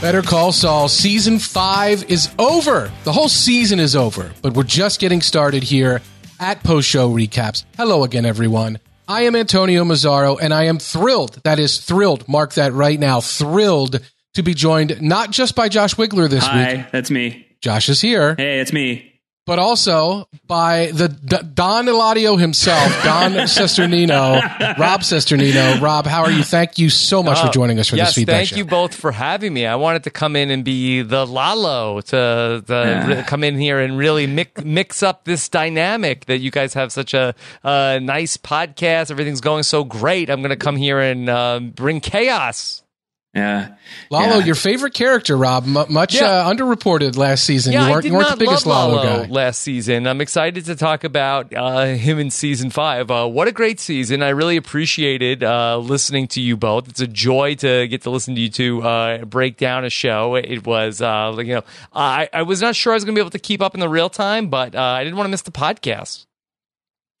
Better Call Saul season five is over. The whole season is over, but we're just getting started here at Post Show Recaps. Hello again, everyone. I am Antonio Mazzaro, and I am thrilled. That is thrilled. Mark that right now. Thrilled to be joined not just by Josh Wigler this Hi, week. Hi, that's me. Josh is here, Hey, it's me. But also by the D- Don Eladio himself, Don Cesternino, Rob Cesternino. Rob, how are you? Thank you so much for joining us for yes, this feedback thank show. you both for having me. I wanted to come in and be the Lalo to, to Yeah. re- come in here and really mix, mix up this dynamic that you guys have such a, uh nice podcast. Everything's going so great. I'm going to come here and uh, bring chaos. Yeah. Lalo, Yeah. your favorite character, Rob, m- much Yeah. uh, underreported last season. Yeah, you I weren't, did you weren't not the biggest love Lalo, Lalo guy. last season. I'm excited to talk about uh, him in season five. Uh, what a great season! I really appreciated uh, listening to you both. It's a joy to get to listen to you two uh, break down a show. It was, uh, like, you know, I, I was not sure I was going to be able to keep up in the real time, but uh, I didn't want to miss the podcast.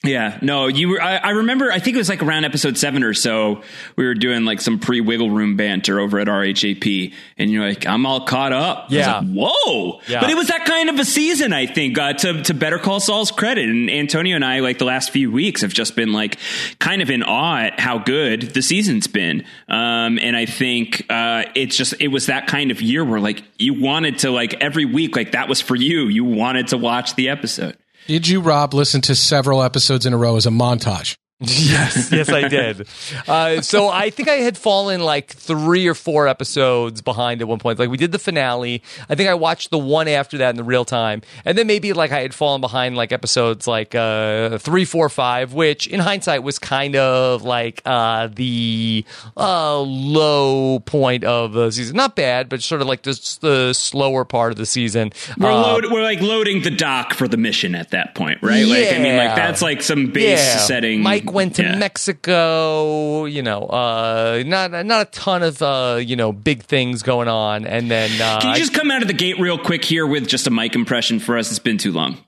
Yeah. No, you were, I, I remember, I think it was like around episode seven or so, we were doing like some pre wiggle room banter over at RHAP, and you're like, I'm all caught up. Yeah. like, Whoa. Yeah. But it was that kind of a season, I think, uh, to, to Better Call Saul's credit. And Antonio and I, like the last few weeks, have just been like kind of in awe at how good the season's been. Um, and I think, uh, it's just, it was that kind of year where like you wanted to, like every week, like that was for you. You wanted to watch the episode. Did you, Rob, listen to several episodes in a row as a montage? Yes, yes, I did. Uh, so I think I had fallen like three or four episodes behind at one point. Like we did the finale. I think I watched the one after that in the real time, and then maybe like I had fallen behind like episodes like uh, three, four, five, which in hindsight was kind of like uh, the uh, low point of the season. Not bad, but sort of like just the slower part of the season. We're Uh, load, we're like loading the dock for the mission at that point, right? Like I mean, like that's like some base Yeah. setting. Mike went to Yeah. Mexico. You know, uh, not not a ton of uh, you know big things going on, and then uh, Can you I- just come out of the gate real quick here with just a mic impression for us? It's been too long.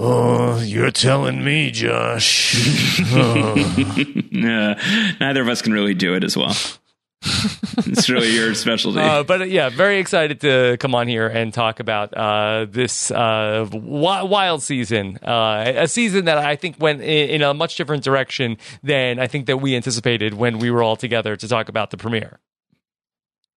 Oh, you're telling me, Josh. Uh, neither of us can really do it as well. it's really your specialty. Uh, but yeah, very excited to come on here and talk about uh, this uh, wi- wild season. Uh, a season that I think went in, in a much different direction than I think that we anticipated when we were all together to talk about the premiere.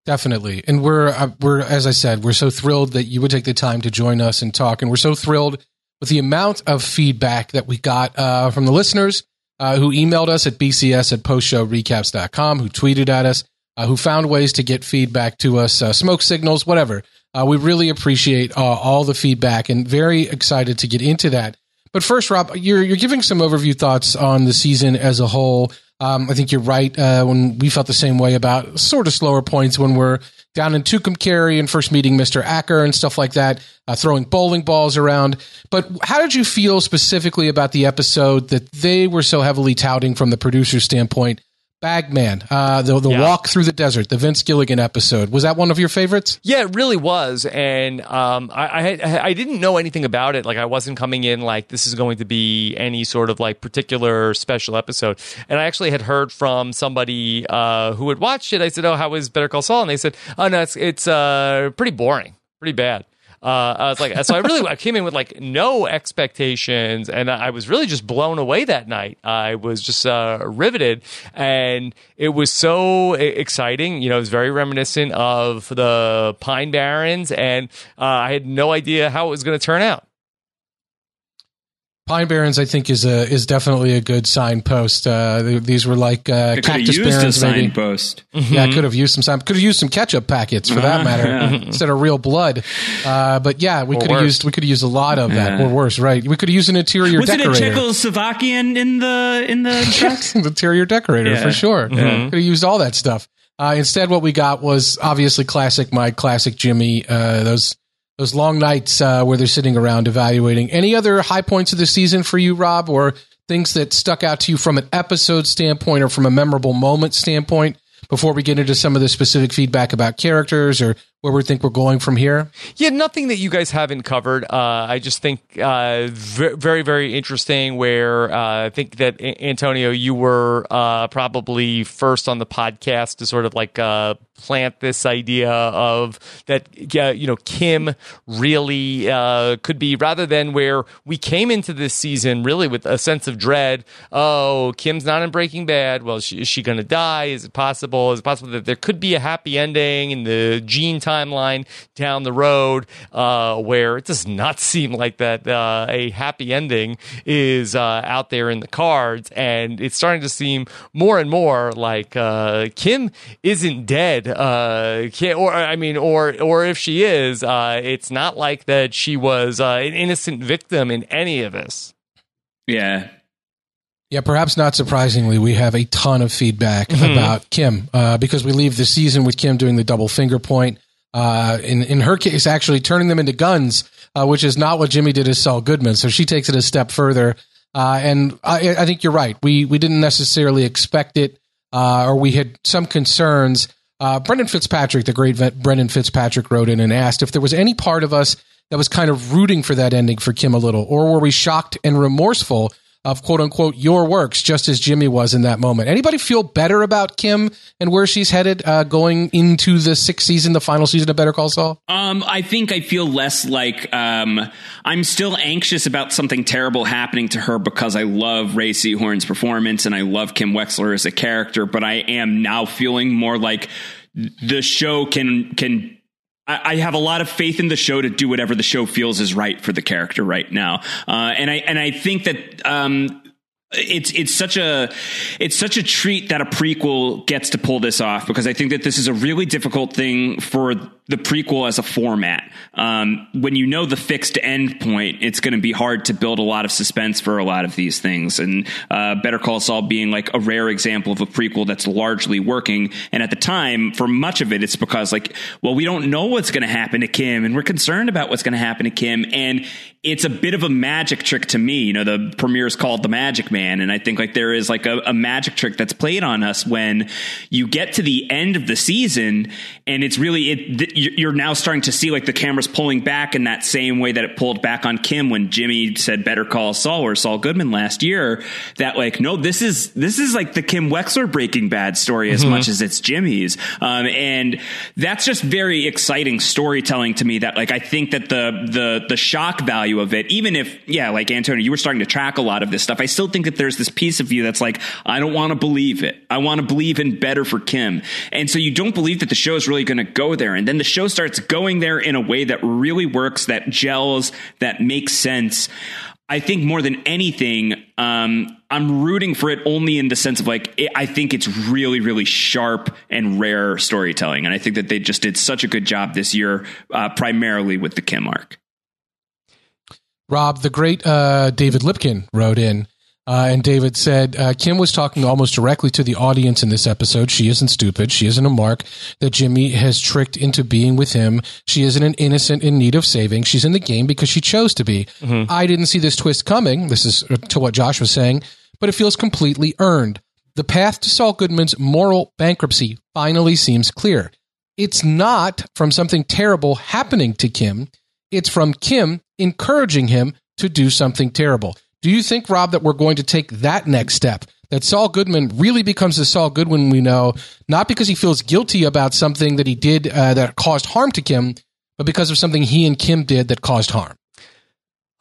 Definitely. And we're, uh, we're, as I said, we're so thrilled that you would take the time to join us and talk. And we're so thrilled with the amount of feedback that we got uh, from the listeners uh, who emailed us at bcs at postshowrecaps.com, who tweeted at us, uh, who found ways to get feedback to us, uh, smoke signals, whatever. Uh, we really appreciate uh, all the feedback and very excited to get into that. But first, Rob, you're you're giving some overview thoughts on the season as a whole. Um, I think you're right. Uh, when we felt the same way about sort of slower points when we're down in Tucumcari and first meeting Mr. Acker and stuff like that, uh, throwing bowling balls around. But how did you feel specifically about the episode that they were so heavily touting from the producer's standpoint? Bagman, uh, the the Yeah. walk through the desert, the Vince Gilligan episode. Was that one of your favorites? Yeah, it really was, and um, I, I I didn't know anything about it. Like I wasn't coming in like this is going to be any sort of like particular special episode. And I actually had heard from somebody uh, who had watched it. I said, "Oh, how was Better Call Saul?" And they said, "Oh no, it's it's uh, pretty boring, pretty bad." Uh, I was like, so I really I came in with like no expectations, and I was really just blown away that night. I was just uh, riveted, and it was so exciting. You know, it was very reminiscent of the Pine Barrens, and uh, I had no idea how it was going to turn out. Pine Barrens, I think, is a is definitely a good signpost. Uh, these were like uh, I could have cactus used a barrens, maybe. signpost. Yeah, I could have used some sign. Could have used some ketchup packets for that Uh, matter yeah. instead of real blood. Uh, but yeah, we could have used we could have used a lot of that, Yeah. or worse, right? We could have used an interior Was it a. Czechoslovakian in the in the truck? the interior decorator Yeah. for sure. Yeah. Could have used all that stuff. Uh, instead, what we got was obviously classic Mike, classic Jimmy. Uh, those those long nights uh, where they're sitting around evaluating. Any other high points of the season for you, Rob, or things that stuck out to you from an episode standpoint or from a memorable moment standpoint? Before we get into some of the specific feedback about characters or where we think we're going from here, Yeah, nothing that you guys haven't covered. Uh, I just think uh, ve- very, very interesting. Where uh, I think that Antonio, you were uh, probably first on the podcast to sort of like uh, plant this idea of that you know Kim really uh, could be rather than where we came into this season really with a sense of dread. Oh, Kim's not in Breaking Bad. Well, she, is she going to die? Is it possible? Is it possible that there could be a happy ending in the Gene timeline down the road uh, where it does not seem like that uh, a happy ending is uh, out there in the cards, and it's starting to seem more and more like uh, Kim isn't dead. Uh, or I mean, or or if she is, uh, it's not like that she was uh, an innocent victim in any of this. Yeah. Yeah, perhaps not surprisingly, we have a ton of feedback mm-hmm. about Kim uh, because we leave the season with Kim doing the double finger point. Uh, in in her case, actually turning them into guns, uh, which is not what Jimmy did as Saul Goodman. So she takes it a step further. Uh, and I, I, think you're right. We we didn't necessarily expect it, uh, or we had some concerns. Uh, Brendan Fitzpatrick, the great vet, Brendan Fitzpatrick, wrote in and asked if there was any part of us that was kind of rooting for that ending for Kim a little, or were we shocked and remorseful of quote unquote your works, just as Jimmy was in that moment. Anybody feel better about Kim and where she's headed uh, going into the sixth season, the final season of Better Call Saul? Um, I think I feel less like um, I'm still anxious about something terrible happening to her because I love Rhea Seehorn's performance and I love Kim Wexler as a character, but I am now feeling more like the show can can I, have a lot of faith in the show to do whatever the show feels is right for the character right now. Uh, and I and I think that um, it's it's such a it's such a treat that a prequel gets to pull this off because I think that this is a really difficult thing for the prequel as a format. Um, when you know the fixed end point, it's going to be hard to build a lot of suspense for a lot of these things. And uh, Better Call Saul being like a rare example of a prequel that's largely working. And at the time, for much of it, it's because like, well, we don't know what's going to happen to Kim, and we're concerned about what's going to happen to Kim. And it's a bit of a magic trick to me. You know, the premiere is called The Magic Man, and I think like there is like a, a magic trick that's played on us when you get to the end of the season, and it's really it you're now starting to see like the cameras pulling back in that same way that it pulled back on Kim when Jimmy said better call Saul or Saul Goodman last year. That like no this is this is like the Kim Wexler Breaking Bad story as mm-hmm. much as it's Jimmy's. Um, and that's just very exciting storytelling to me that like I think that the the the shock value of it even if yeah like Antonio you were starting to track a lot of this stuff I still think that there's this piece of you that's like I don't want to believe it. I want to believe in better for Kim. And so you don't believe that the show is really going to go there and then the show starts going there in a way that really works, that gels, that makes sense. I think more than anything, um, I'm rooting for it only in the sense of like, it, I think it's really, really sharp and rare storytelling. And I think that they just did such a good job this year, uh, primarily with the Kim arc. Rob, the great uh, David Lipkin wrote in uh, and David said uh, Kim was talking almost directly to the audience in this episode. She isn't stupid. She isn't a mark that Jimmy has tricked into being with him. She isn't an innocent in need of saving. She's in the game because she chose to be. Mm-hmm. I didn't see this twist coming. This is uh, to what Josh was saying, but it feels completely earned. The path to Saul Goodman's moral bankruptcy finally seems clear. It's not from something terrible happening to Kim. It's from Kim encouraging him to do something terrible. Do you think, Rob, that we're going to take that next step? That Saul Goodman really becomes the Saul Goodman we know, not because he feels guilty about something that he did uh, that caused harm to Kim, but because of something he and Kim did that caused harm?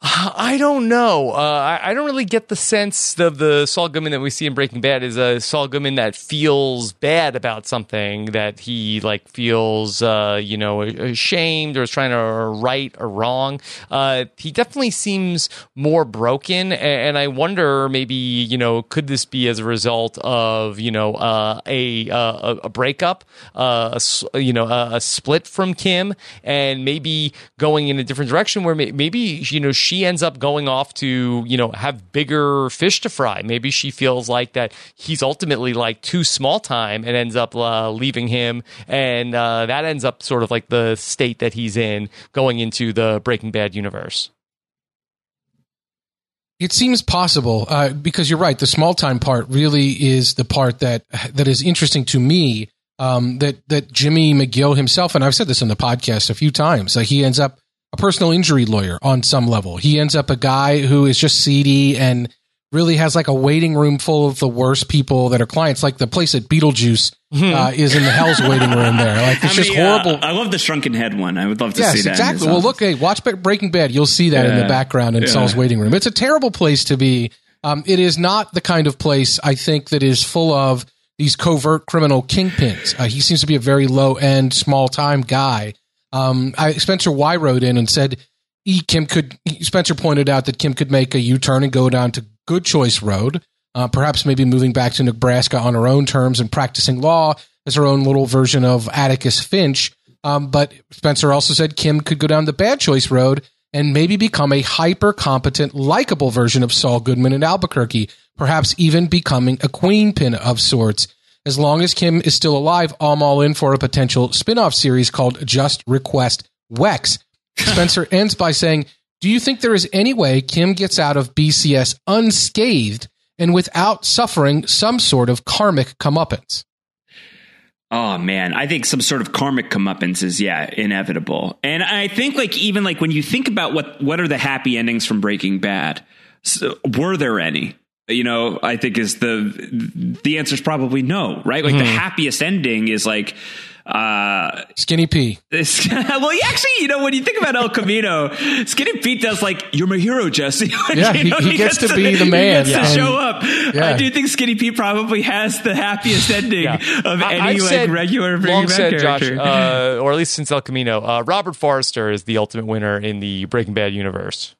I don't know. Uh, I, I, don't really get the sense of the Saul Goodman that we see in Breaking Bad is a Saul Goodman that feels bad about something that he like feels, uh, you know, ashamed or is trying to right or wrong. Uh, he definitely seems more broken, and I wonder maybe you know could this be as a result of you know uh, a, uh, a breakup, uh, a, you know a, a, split from Kim, and maybe going in a different direction where maybe you know. She she ends up going off to, you know, have bigger fish to fry. Maybe she feels like that he's ultimately like too small time and ends up uh, leaving him. And uh, that ends up sort of like the state that he's in going into the Breaking Bad universe. It seems possible uh, because you're right. The small time part really is the part that that is interesting to me. Um, that that Jimmy McGill himself, and I've said this on the podcast a few times, that he ends up a personal injury lawyer on some level. He ends up a guy who is just seedy and really has like a waiting room full of the worst people that are clients, like the place at Beetlejuice uh, is in the Hell's waiting room there. Like it's How just many, uh, horrible. I love the shrunken head one. I would love to yes, see that. exactly. Well, office. look, hey, watch Breaking Bad. You'll see that in the background in Yeah. Saul's waiting room. It's a terrible place to be. Um, it is not the kind of place I think that is full of these covert criminal kingpins. Uh, he seems to be a very low end, small time guy. Um, I, Spencer Y wrote in and said Kim could. Spencer pointed out that Kim could make a U turn and go down to Good Choice Road, uh, perhaps maybe moving back to Nebraska on her own terms and practicing law as her own little version of Atticus Finch. Um, but Spencer also said Kim could go down the Bad Choice Road and maybe become a hyper competent, likable version of Saul Goodman in Albuquerque, perhaps even becoming a queen pin of sorts. As long as Kim is still alive, I'm all in for a potential spin off series called Just Request Wex. Spencer ends by saying, Do you think there is any way Kim gets out of BCS unscathed and without suffering some sort of karmic comeuppance? Oh man, I think some sort of karmic comeuppance is yeah inevitable, and I think like even like when you think about what what are the happy endings from Breaking Bad, so, were there any? You know, I think is the the answer is probably no, right? Like the happiest ending is like uh Skinny P. this well yeah, actually you know when you think about el camino skinny pete does like you're my hero jesse Like, Yeah, you he- know, he gets to be the man, he gets to show up Yeah. i do think skinny pete probably has the happiest ending Yeah. of I- any I've like said- regular Breaking Bad said, Josh, character. uh, or at least since El Camino, uh, Robert Forster is the ultimate winner in the Breaking Bad universe.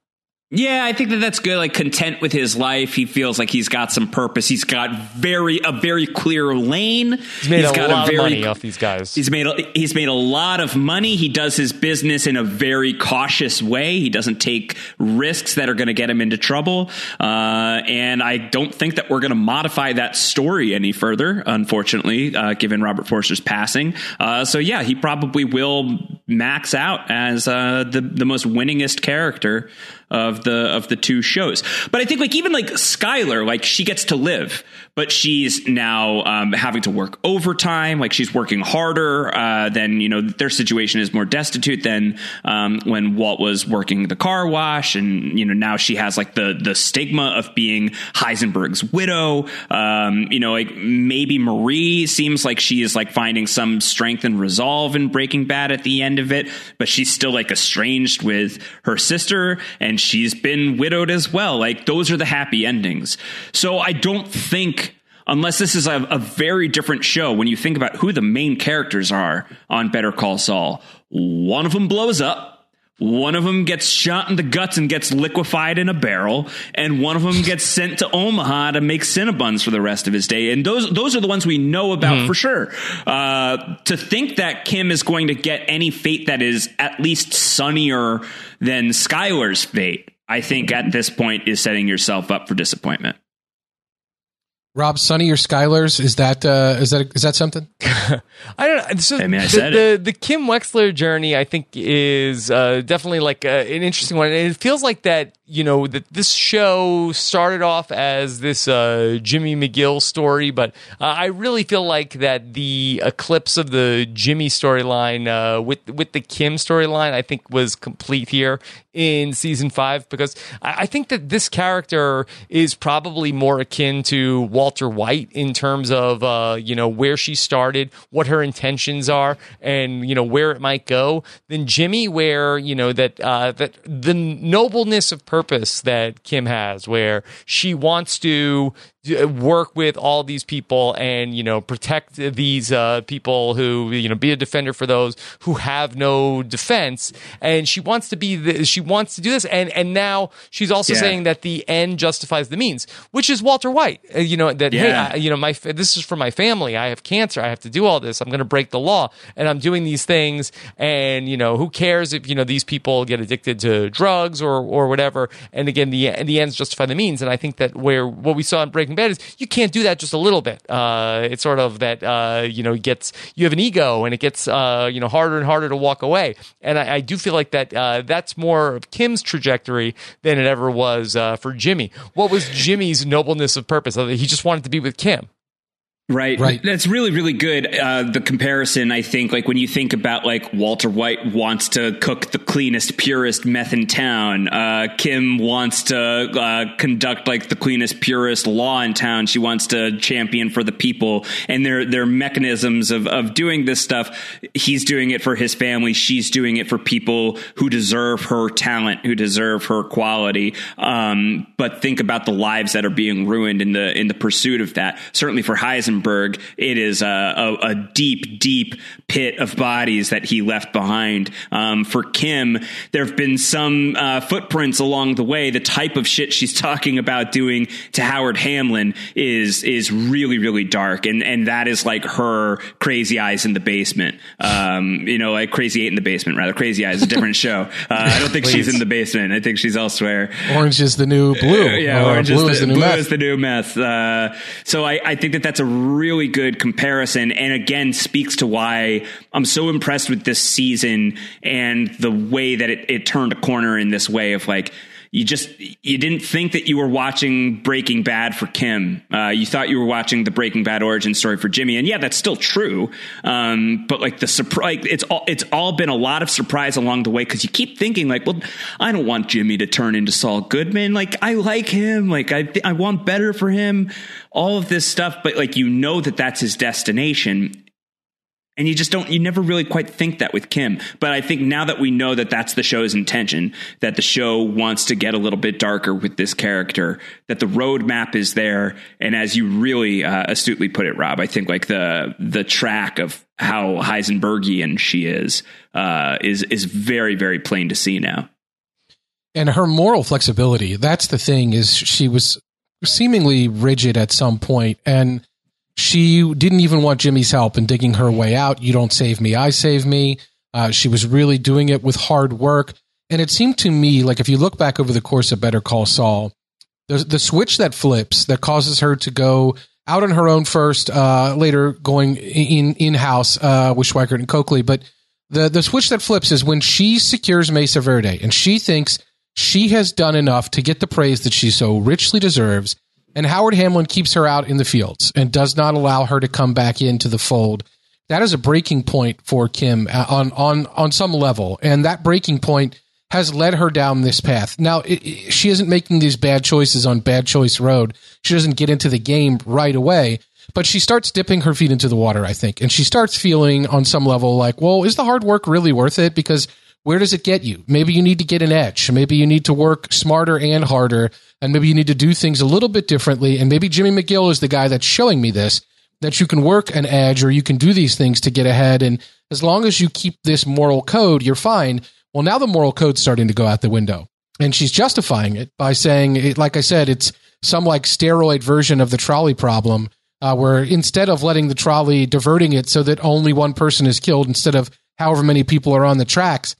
Yeah, I think that that's good. Like content with his life, he feels like he's got some purpose. He's got very a very clear lane. He's made a got lot very, of money off these guys. He's made a, he's made a lot of money. He does his business in a very cautious way. He doesn't take risks that are going to get him into trouble. Uh, and I don't think that we're going to modify that story any further. Unfortunately, uh, given Robert Forster's passing. Uh, so yeah, he probably will max out as uh, the the most winningest character of the of the two shows. But I think like even like Skyler, like she gets to live, but she's now um, having to work overtime. Like she's working harder uh, than you know their situation is more destitute than um, when Walt was working the car wash, and you know now she has like the the stigma of being Heisenberg's widow. Um, you know, like maybe Marie seems like she is like finding some strength and resolve in Breaking Bad at the end of it, but she's still like estranged with her sister and she's been widowed as well. Like those are the happy endings. So I don't think unless this is a, a very different show when you think about who the main characters are on Better Call Saul, one of them blows up. One of them gets shot in the guts and gets liquefied in a barrel, and one of them gets sent to Omaha to make Cinnabons for the rest of his day. And those those are the ones we know about for sure. Uh, to think that Kim is going to get any fate that is at least sunnier than Skyler's fate, I think at this point is setting yourself up for disappointment. Rob Sonny or Skylers? Is that uh, is that is that something? I don't know. So I mean, I the, said the, the Kim Wexler journey, I think, is uh, definitely like uh, an interesting one. And it feels like that, you know, that this show started off as this uh, Jimmy McGill story, but uh, I really feel like that the eclipse of the Jimmy storyline uh, with with the Kim storyline, I think, was complete here in season five because I, think that this character is probably more akin to Walter White in terms of uh, you know where she started, what her intentions are, and you know where it might go than Jimmy, where you know that uh, that the nobleness of purpose that Kim has, where she wants to work with all these people and you know protect these uh, people who you know be a defender for those who have no defense. And she wants to be the, she wants to do this. And and now she's also Yeah. saying that the end justifies the means which is Walter White. Uh, you know that hey I, you know my this is for my family. I have cancer. I have to do all this. I'm going to break the law. And I'm doing these things. And you know who cares if you know these people get addicted to drugs or or whatever. And again the the ends justify the means. And I think that where what we saw in Breaking Bad is you can't do that just a little bit. Uh, it's sort of that uh, you know gets you have an ego and it gets uh, you know harder and harder to walk away. And I, I do feel like that uh, that's more of Kim's trajectory than it ever was uh, for Jimmy. What was Jimmy's nobleness of purpose? He just wanted to be with Kim Right. Right. That's really, really good. Uh, the comparison, I think, like when you think about like Walter White wants to cook the cleanest, purest meth in town. Uh, Kim wants to uh, conduct like the cleanest, purest law in town. She wants to champion for the people and their, their mechanisms of, of doing this stuff. He's doing it for his family. She's doing it for people who deserve her talent, who deserve her quality. Um, but think about the lives that are being ruined in the, in the pursuit of that. Certainly for Heisenberg it is a, a, a, deep, deep pit of bodies that he left behind. Um, for Kim, there have been some uh, footprints along the way. The type of shit she's talking about doing to Howard Hamlin is is really, really dark, and and that is like her Crazy Eyes in the basement. Um, you know, like Crazy Eight in the basement, rather. Crazy Eyes a different show. Uh, I don't think she's in the basement. I think she's elsewhere. Orange is the new blue. Uh, yeah, orange blue is the, is the new blue meth. is the new meth. Uh, so I, I think that that's a really good comparison and again speaks to why I'm so impressed with this season and the way that it, it turned a corner in this way of like you just you didn't think that you were watching Breaking Bad for Kim. Uh, you thought you were watching the Breaking Bad origin story for Jimmy, and yeah, that's still true. Um, but like the surprise, like it's all it's all been a lot of surprise along the way because you keep thinking like, well, I don't want Jimmy to turn into Saul Goodman. Like I like him. Like I I want better for him. All of this stuff, but like you know that that's his destination, and you just don't, you never really quite think that with Kim. But I think now that we know that that's the show's intention, that the show wants to get a little bit darker with this character, that the roadmap is there. And as you really uh, astutely put it, Rob, I think like the, the track of how Heisenbergian she is, uh, is, is very, very plain to see now. And her moral flexibility, that's the thing is she was seemingly rigid at some point and she didn't even want Jimmy's help in digging her way out. You don't save me, I save me. Uh, she was really doing it with hard work. And it seemed to me like if you look back over the course of Better Call Saul, the, the switch that flips that causes her to go out on her own first, uh, later going in in house uh, with Schweikert and Coakley. But the the switch that flips is when she secures Mesa Verde and she thinks she has done enough to get the praise that she so richly deserves and Howard Hamlin keeps her out in the fields and does not allow her to come back into the fold. That is a breaking point for Kim uh, on on on some level, and that breaking point has led her down this path. Now, it, it, she isn't making these bad choices on bad choice road. She doesn't get into the game right away, but she starts dipping her feet into the water, I think, and she starts feeling on some level like, well, is the hard work really worth it? Because where does it get you? Maybe you need to get an edge. Maybe you need to work smarter and harder, and maybe you need to do things a little bit differently. And maybe Jimmy McGill is the guy that's showing me this that you can work an edge or you can do these things to get ahead. And as long as you keep this moral code, you're fine. Well, now the moral code's starting to go out the window. And she's justifying it by saying, it, like I said, it's some like steroid version of the trolley problem, uh, where instead of letting the trolley diverting it so that only one person is killed instead of however many people are on the tracks,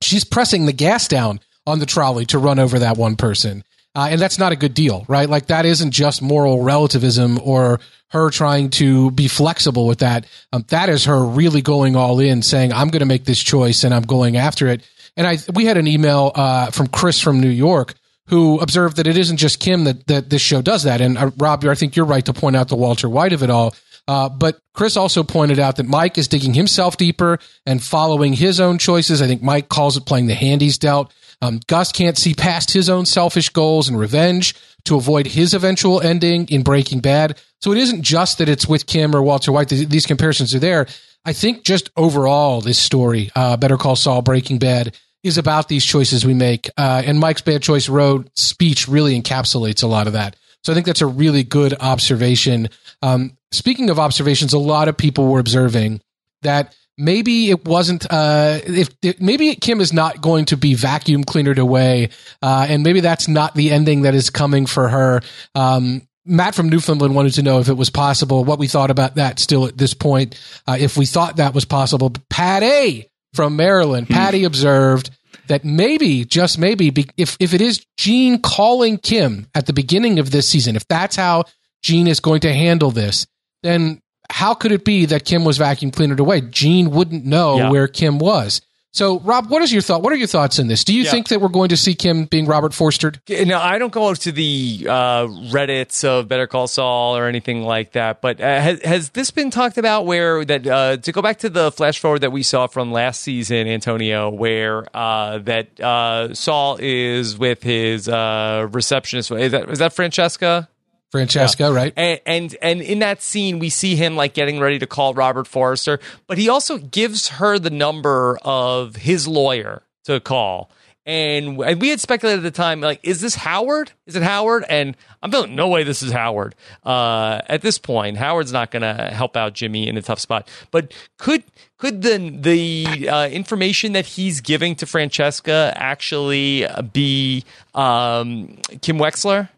she's pressing the gas down on the trolley to run over that one person. Uh, and that's not a good deal, right? Like that isn't just moral relativism or her trying to be flexible with that. Um, that is her really going all in, saying, "I'm going to make this choice and I'm going after it." And I, we had an email uh, from Chris from New York who observed that it isn't just Kim that that this show does that. And uh, Rob, I think you're right to point out the Walter White of it all. Uh, but Chris also pointed out that Mike is digging himself deeper and following his own choices. I think Mike calls it playing the hand he's dealt. Um, Gus can't see past his own selfish goals and revenge to avoid his eventual ending in Breaking Bad. So it isn't just that it's with Kim or Walter White. These comparisons are there. I think just overall, this story, uh, Better Call Saul, Breaking Bad, is about these choices we make. Uh, and Mike's Bad Choice Road speech really encapsulates a lot of that. So I think that's a really good observation. Um, speaking of observations, a lot of people were observing that maybe it wasn't uh, if, if, maybe Kim is not going to be vacuum cleanered away, uh, and maybe that's not the ending that is coming for her. Um, Matt from Newfoundland wanted to know if it was possible, what we thought about that still at this point, uh, if we thought that was possible. Patty from Maryland, hmm. Patty observed that maybe, just maybe, if, if it is Gene calling Kim at the beginning of this season, if that's how Gene is going to handle this, then how could it be that Kim was vacuum cleanered away? Gene wouldn't know yeah. where Kim was. So, Rob, what is your thought? What are your thoughts in this? Do you Yeah. think that we're going to see Kim being Robert Forstered? No, I don't go to the uh, Reddits of Better Call Saul or anything like that. But uh, has, has this been talked about? Where that uh, to go back to the flash forward that we saw from last season, Antonio, where uh, that uh, Saul is with his uh, receptionist. Is that is that Francesca? Francesca, right? And, and and in that scene, we see him like getting ready to call Robert Forster, but he also gives her the number of his lawyer to call. And and we had speculated at the time, like, is this Howard? Is it Howard? And I'm feeling no way this is Howard. Uh, at this point, Howard's not going to help out Jimmy in a tough spot. But could could the the uh, information that he's giving to Francesca actually be um, Kim Wexler?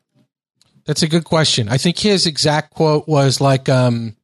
That's a good question. I think his exact quote was like um,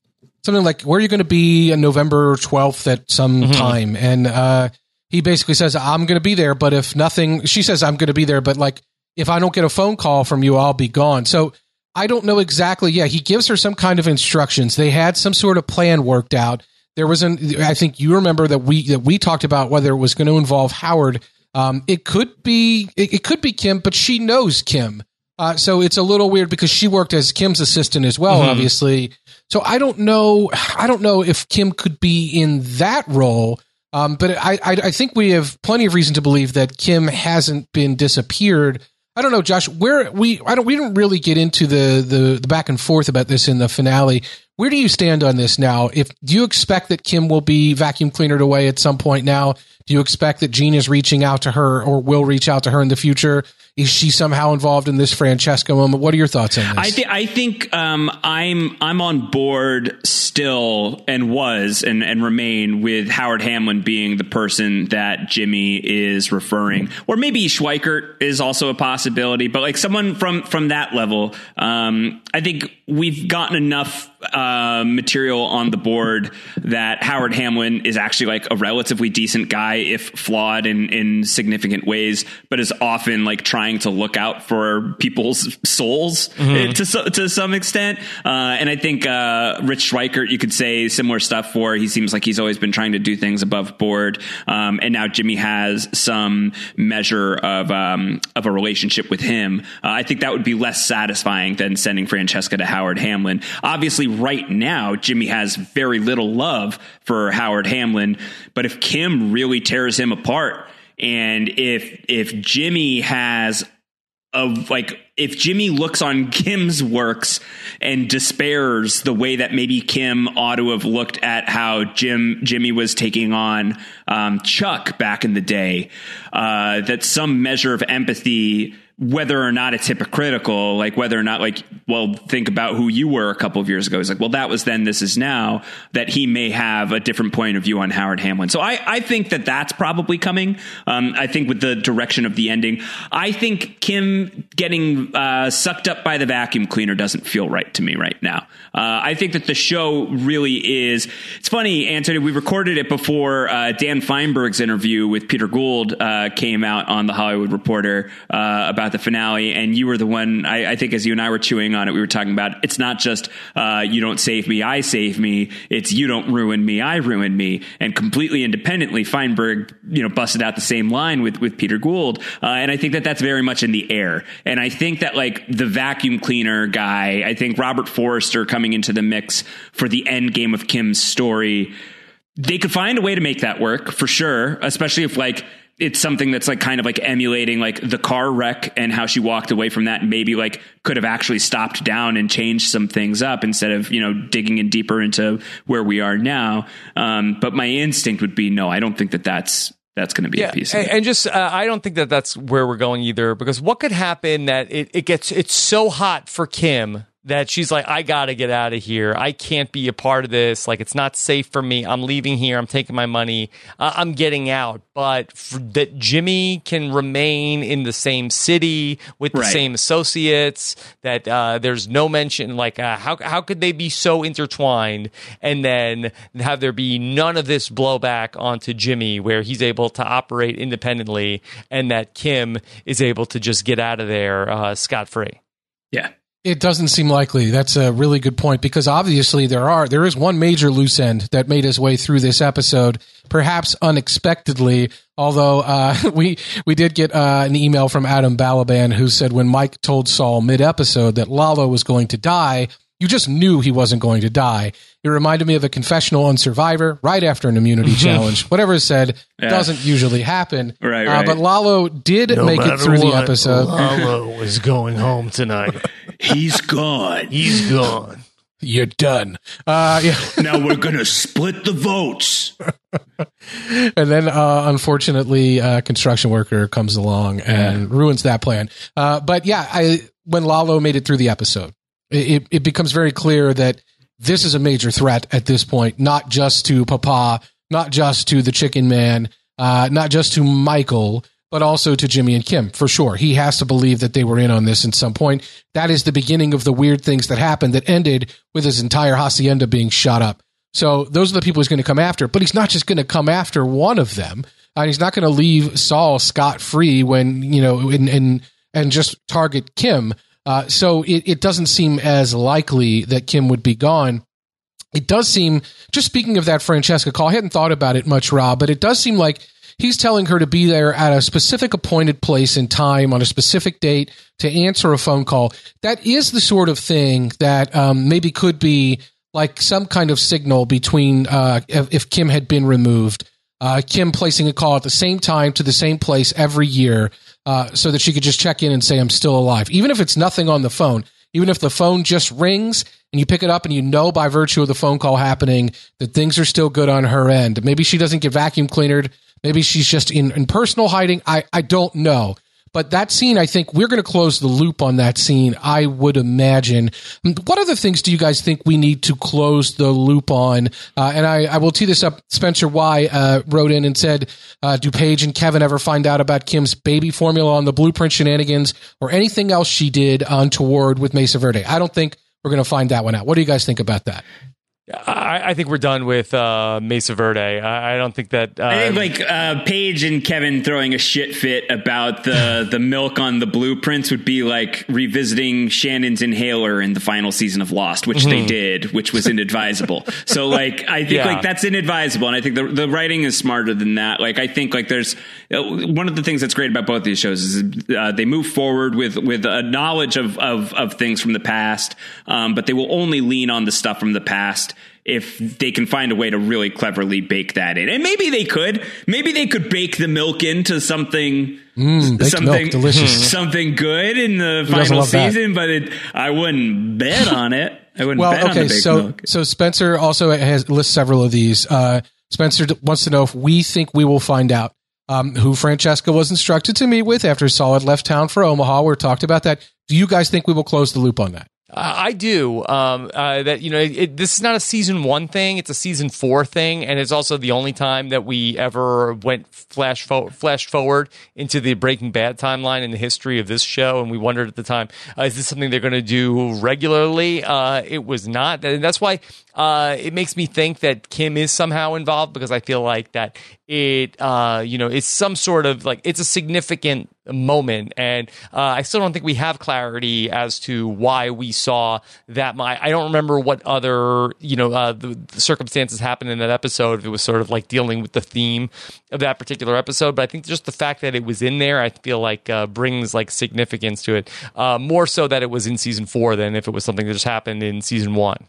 something like, "Where are you going to be on November twelfth at some Mm-hmm. time?" And uh, he basically says, "I'm going to be there, but if nothing," she says, "I'm going to be there, but like if I don't get a phone call from you, I'll be gone." So I don't know exactly. Yeah, he gives her some kind of instructions. They had some sort of plan worked out. There was an. I think you remember that we that we talked about whether it was going to involve Howard. Um, it could be it, it could be Kim, but she knows Kim. Uh, so it's a little weird because she worked as Kim's assistant as well, obviously. So I don't know. I don't know if Kim could be in that role. Um, but I, I, I think we have plenty of reason to believe that Kim hasn't been disappeared. I don't know, Josh. Where we I don't we didn't really get into the, the the back and forth about this in the finale. Where do you stand on this now? If do you expect that Kim will be vacuum cleanered away at some point now? Do you expect that Gene is reaching out to her or will reach out to her in the future? Is she somehow involved in this Francesca moment? What are your thoughts on this? I, th- I think um, I'm I'm on board still and was and, and remain with Howard Hamlin being the person that Jimmy is referring, or maybe Schweikert is also a possibility, but like someone from from that level. Um, I think we've gotten enough uh, material on the board that Howard Hamlin is actually like a relatively decent guy, if flawed in in significant ways, but is often like trying to look out for people's souls eh, to to some extent. Uh, and I think uh, Rich Schweikert, you could say similar stuff for. He seems like he's always been trying to do things above board, um, and now Jimmy has some measure of um, of a relationship with him. Uh, I think that would be less satisfying than sending Francesca to Howard Hamlin. Obviously, right now Jimmy has very little love for Howard Hamlin, but if Kim really tears him apart, and if if Jimmy has of like if Jimmy looks on Kim's works and despairs the way that maybe Kim ought to have looked at how Jim Jimmy was taking on um, Chuck back in the day, uh, that some measure of empathy, whether or not it's hypocritical, like whether or not like well think about who you were a couple of years ago. He's like well that was then, this is now. That he may have a different point of view on Howard Hamlin. So I I think that that's probably coming. Um, I think with the direction of the ending, I think Kim getting uh, sucked up by the vacuum cleaner doesn't feel right to me right now. Uh, I think that the show really is. It's funny, Anthony. We recorded it before uh, Dan Fienberg's interview with Peter Gould uh, came out on the Hollywood Reporter uh, about the finale, and you were the one. I, I think as you and I were chewing on it, we were talking about it's not just uh, you don't save me, I save me. It's you don't ruin me, I ruin me. And completely independently, Fienberg, you know, busted out the same line with with Peter Gould, uh, and I think that that's very much in the air. And I think that like the vacuum cleaner guy, I think Robert Forster coming into the mix for the end game of Kim's story, they could find a way to make that work for sure, especially if like it's something that's like kind of like emulating like the car wreck and how she walked away from that and maybe like could have actually stopped down and changed some things up instead of you know digging in deeper into where we are now um, but my instinct would be no i don't think that that's that's going to be a piece of and, it. and just uh, I don't think that that's where we're going either. Because what could happen that it, it gets it's so hot for Kim that she's like, I got to get out of here. I can't be a part of this. Like, it's not safe for me. I'm leaving here. I'm taking my money. Uh, I'm getting out. But for, that Jimmy can remain in the same city with the Right. same associates. That uh, there's no mention. Like, uh, how how could they be so intertwined and then have there be none of this blowback onto Jimmy, where he's able to operate independently, and that Kim is able to just get out of there uh, scot free. yeah It doesn't seem likely. That's a really good point because obviously there are there is one major loose end that made his way through this episode, perhaps unexpectedly. Although uh, we we did get uh, an email from Adam Balaban who said when Mike told Saul mid episode that Lalo was going to die, you just knew he wasn't going to die. It reminded me of a confessional on Survivor right after an immunity challenge. Whatever is said Yeah. doesn't usually happen. Right, Uh, right. but Lalo did make it through the episode. Lalo is going home tonight. He's gone. He's gone. You're done. Uh, yeah. now we're gonna split the votes. and then uh, unfortunately a construction worker comes along and ruins that plan uh, but yeah I, when lalo made it through the episode it, it- it becomes very clear that this is a major threat at this point not just to papa not just to the chicken man uh, not just to michael but also to jimmy and kim for sure he has to believe that they were in on this at some point that is the beginning of the weird things that happened that ended with his entire hacienda being shot up so those are the people he's going to come after, but he's not just going to come after one of them. Uh, he's not going to leave Saul scot free when you know and and and just target Kim. Uh, so it, it doesn't seem as likely that Kim would be gone. It does seem, just speaking of that Francesca call, I hadn't thought about it much, Rob, but it does seem like he's telling her to be there at a specific appointed place and time on a specific date to answer a phone call. That is the sort of thing that um, maybe could be like some kind of signal between uh, if, if Kim had been removed. Uh, Kim placing a call at the same time to the same place every year uh, so that she could just check in and say, I'm still alive. Even if it's nothing on the phone, even if the phone just rings and you pick it up and you know by virtue of the phone call happening that things are still good on her end. Maybe she doesn't get vacuum cleanered. Maybe she's just in, in personal hiding. I, I don't know. But that scene, I think we're going to close the loop on that scene. I would imagine. What other things do you guys think we need to close the loop on? Uh, and I, I will tee this up. Spencer Y uh, wrote in and said, uh, "Do Paige and Kevin ever find out about Kim's baby formula on the Blueprint shenanigans or anything else she did untoward with Mesa Verde?" I don't think we're going to find that one out. What do you guys think about that? I, I think we're done with uh, Mesa Verde. I, I don't think that. Uh, I think like uh, Paige and Kevin throwing a shit fit about the the milk on the blueprints would be like revisiting Shannon's inhaler in the final season of Lost, which they did, which was inadvisable. so like I think Yeah. like that's inadvisable, and I think the the writing is smarter than that. Like I think like there's uh, one of the things that's great about both these shows is uh, they move forward with with a knowledge of of of things from the past, um, but they will only lean on the stuff from the past if they can find a way to really cleverly bake that in. And maybe they could. Maybe they could bake the milk into something Mm, something delicious. something good in the doesn't final love that? season, but it, I wouldn't bet on it. I wouldn't bet Well, on the okay, so milk. so Spencer also has lists several of these. Uh, Spencer wants to know if we think we will find out um, who Francesca was instructed to meet with after Saul had left town for Omaha. We talked about that. Do you guys think we will close the loop on that? I I do. Um, uh, that you know, it- this is not a season one thing; it's a season four thing, and it's also the only time that we ever went flash fo- flash forward into the Breaking Bad timeline in the history of this show. And we wondered at the time, uh, is this something they're going to do regularly? Uh, it was not, and that's why uh, it makes me think that Kim is somehow involved because I feel like that it, uh, you know, it's some sort of like it's a significant moment, and uh, I still don't think we have clarity as to why we saw that. My, I don't remember what other, you know, uh, the, the circumstances happened in that episode. If it was sort of like dealing with the theme of that particular episode, but I think just the fact that it was in there, I feel like uh, brings like significance to it. Uh, more so that it was in season four than if it was something that just happened in season one.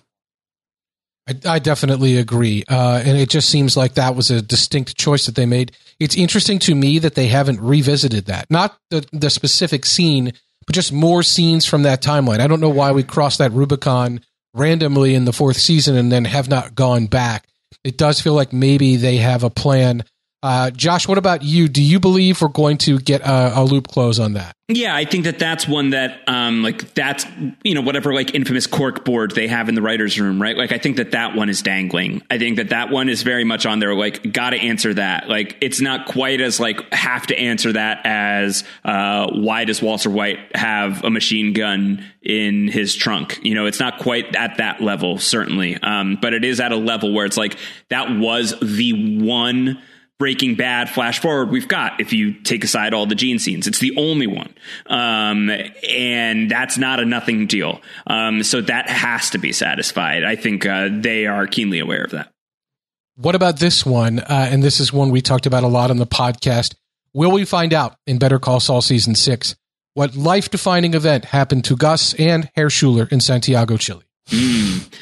I, I definitely agree. Uh, and it just seems like that was a distinct choice that they made. It's interesting to me that they haven't revisited that. Not the, the specific scene, but just more scenes from that timeline. I don't know why we crossed that Rubicon randomly in the fourth season and then have not gone back. It does feel like maybe they have a plan. Uh, Josh, what about you? Do you believe we're going to get a, a loop close on that? Yeah, I think that that's one that, um, like that's you know whatever like infamous cork board they have in the writers' room, right? Like I think that that one is dangling. I think that that one is very much on there. Like, got to answer that. Like, it's not quite as like have to answer that as uh, why does Walter White have a machine gun in his trunk? You know, it's not quite at that level, certainly, um, but it is at a level where it's like that was the one Breaking Bad flash forward we've got if you take aside all the gene scenes. It's the only one. Um, and that's not a nothing deal. Um, so that has to be satisfied. I think uh, they are keenly aware of that. What about this one? Uh, and this is one we talked about a lot on the podcast. Will we find out in Better Call Saul season six what life defining event happened to Gus and Herr Schuler in Santiago, Chile? Mm.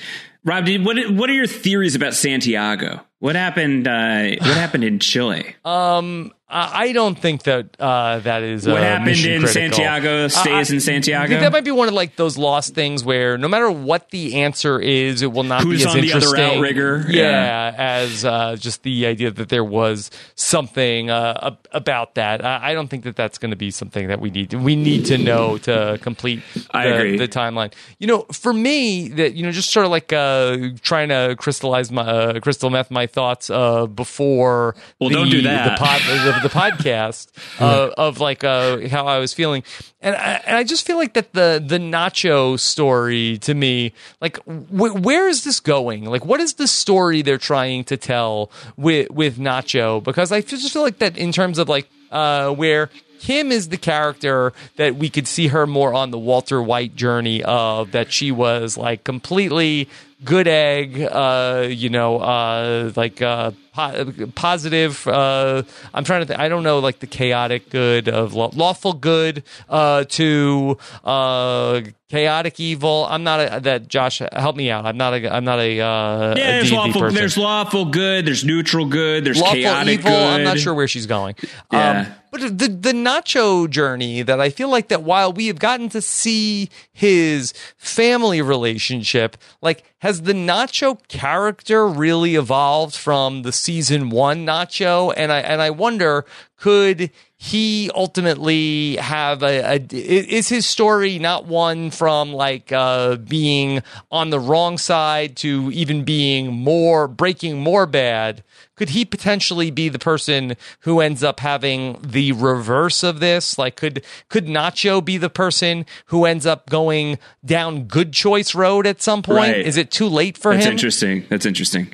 Rob, what what are your theories about Santiago? What happened? Uh, what happened in Chile? Um, I don't think that uh, that is what uh, happened in critical. Santiago stays I, in Santiago. I think that might be one of like those lost things where no matter what the answer is, it will not Who's be as on interesting. the other outrigger? Yeah, Yeah. as uh, just the idea that there was something uh, about that. I, don't think that that's going to be something that we need. To, we need to know to complete the, I agree. the timeline. You know, for me, that you know, just sort of like uh, trying to crystallize my uh, crystal meth my thoughts uh, before. Well, the, don't do that. The, pod, the, podcast uh, of like uh, how I was feeling, and I, and I just feel like that the the Nacho story to me, like wh- where is this going? Like, what is the story they're trying to tell with with Nacho? Because I just feel like that in terms of like uh, where. Kim is the character that we could see her more on the Walter White journey of that she was like completely good egg, uh, you know, uh, like uh, po- positive. Uh, I'm trying to. Th- I don't know, like the chaotic good of law- lawful good uh, to uh, chaotic evil. I'm not a, that. Josh, help me out. I'm not a. I'm not a. Uh, yeah, a there's lawful. person. There's lawful good. There's neutral good. There's lawful chaotic evil. good. I'm not sure where she's going. Yeah. Um, but the the Nacho journey that I feel like that while we have gotten to see his family relationship, like has the Nacho character really evolved from the season one Nacho? And I and I wonder could he ultimately have a, a is his story not one from like uh, being on the wrong side to even being more breaking more bad could he potentially be the person who ends up having the reverse of this like could could nacho be the person who ends up going down good choice road at some point Right. is it too late for him? That's interesting. That's interesting.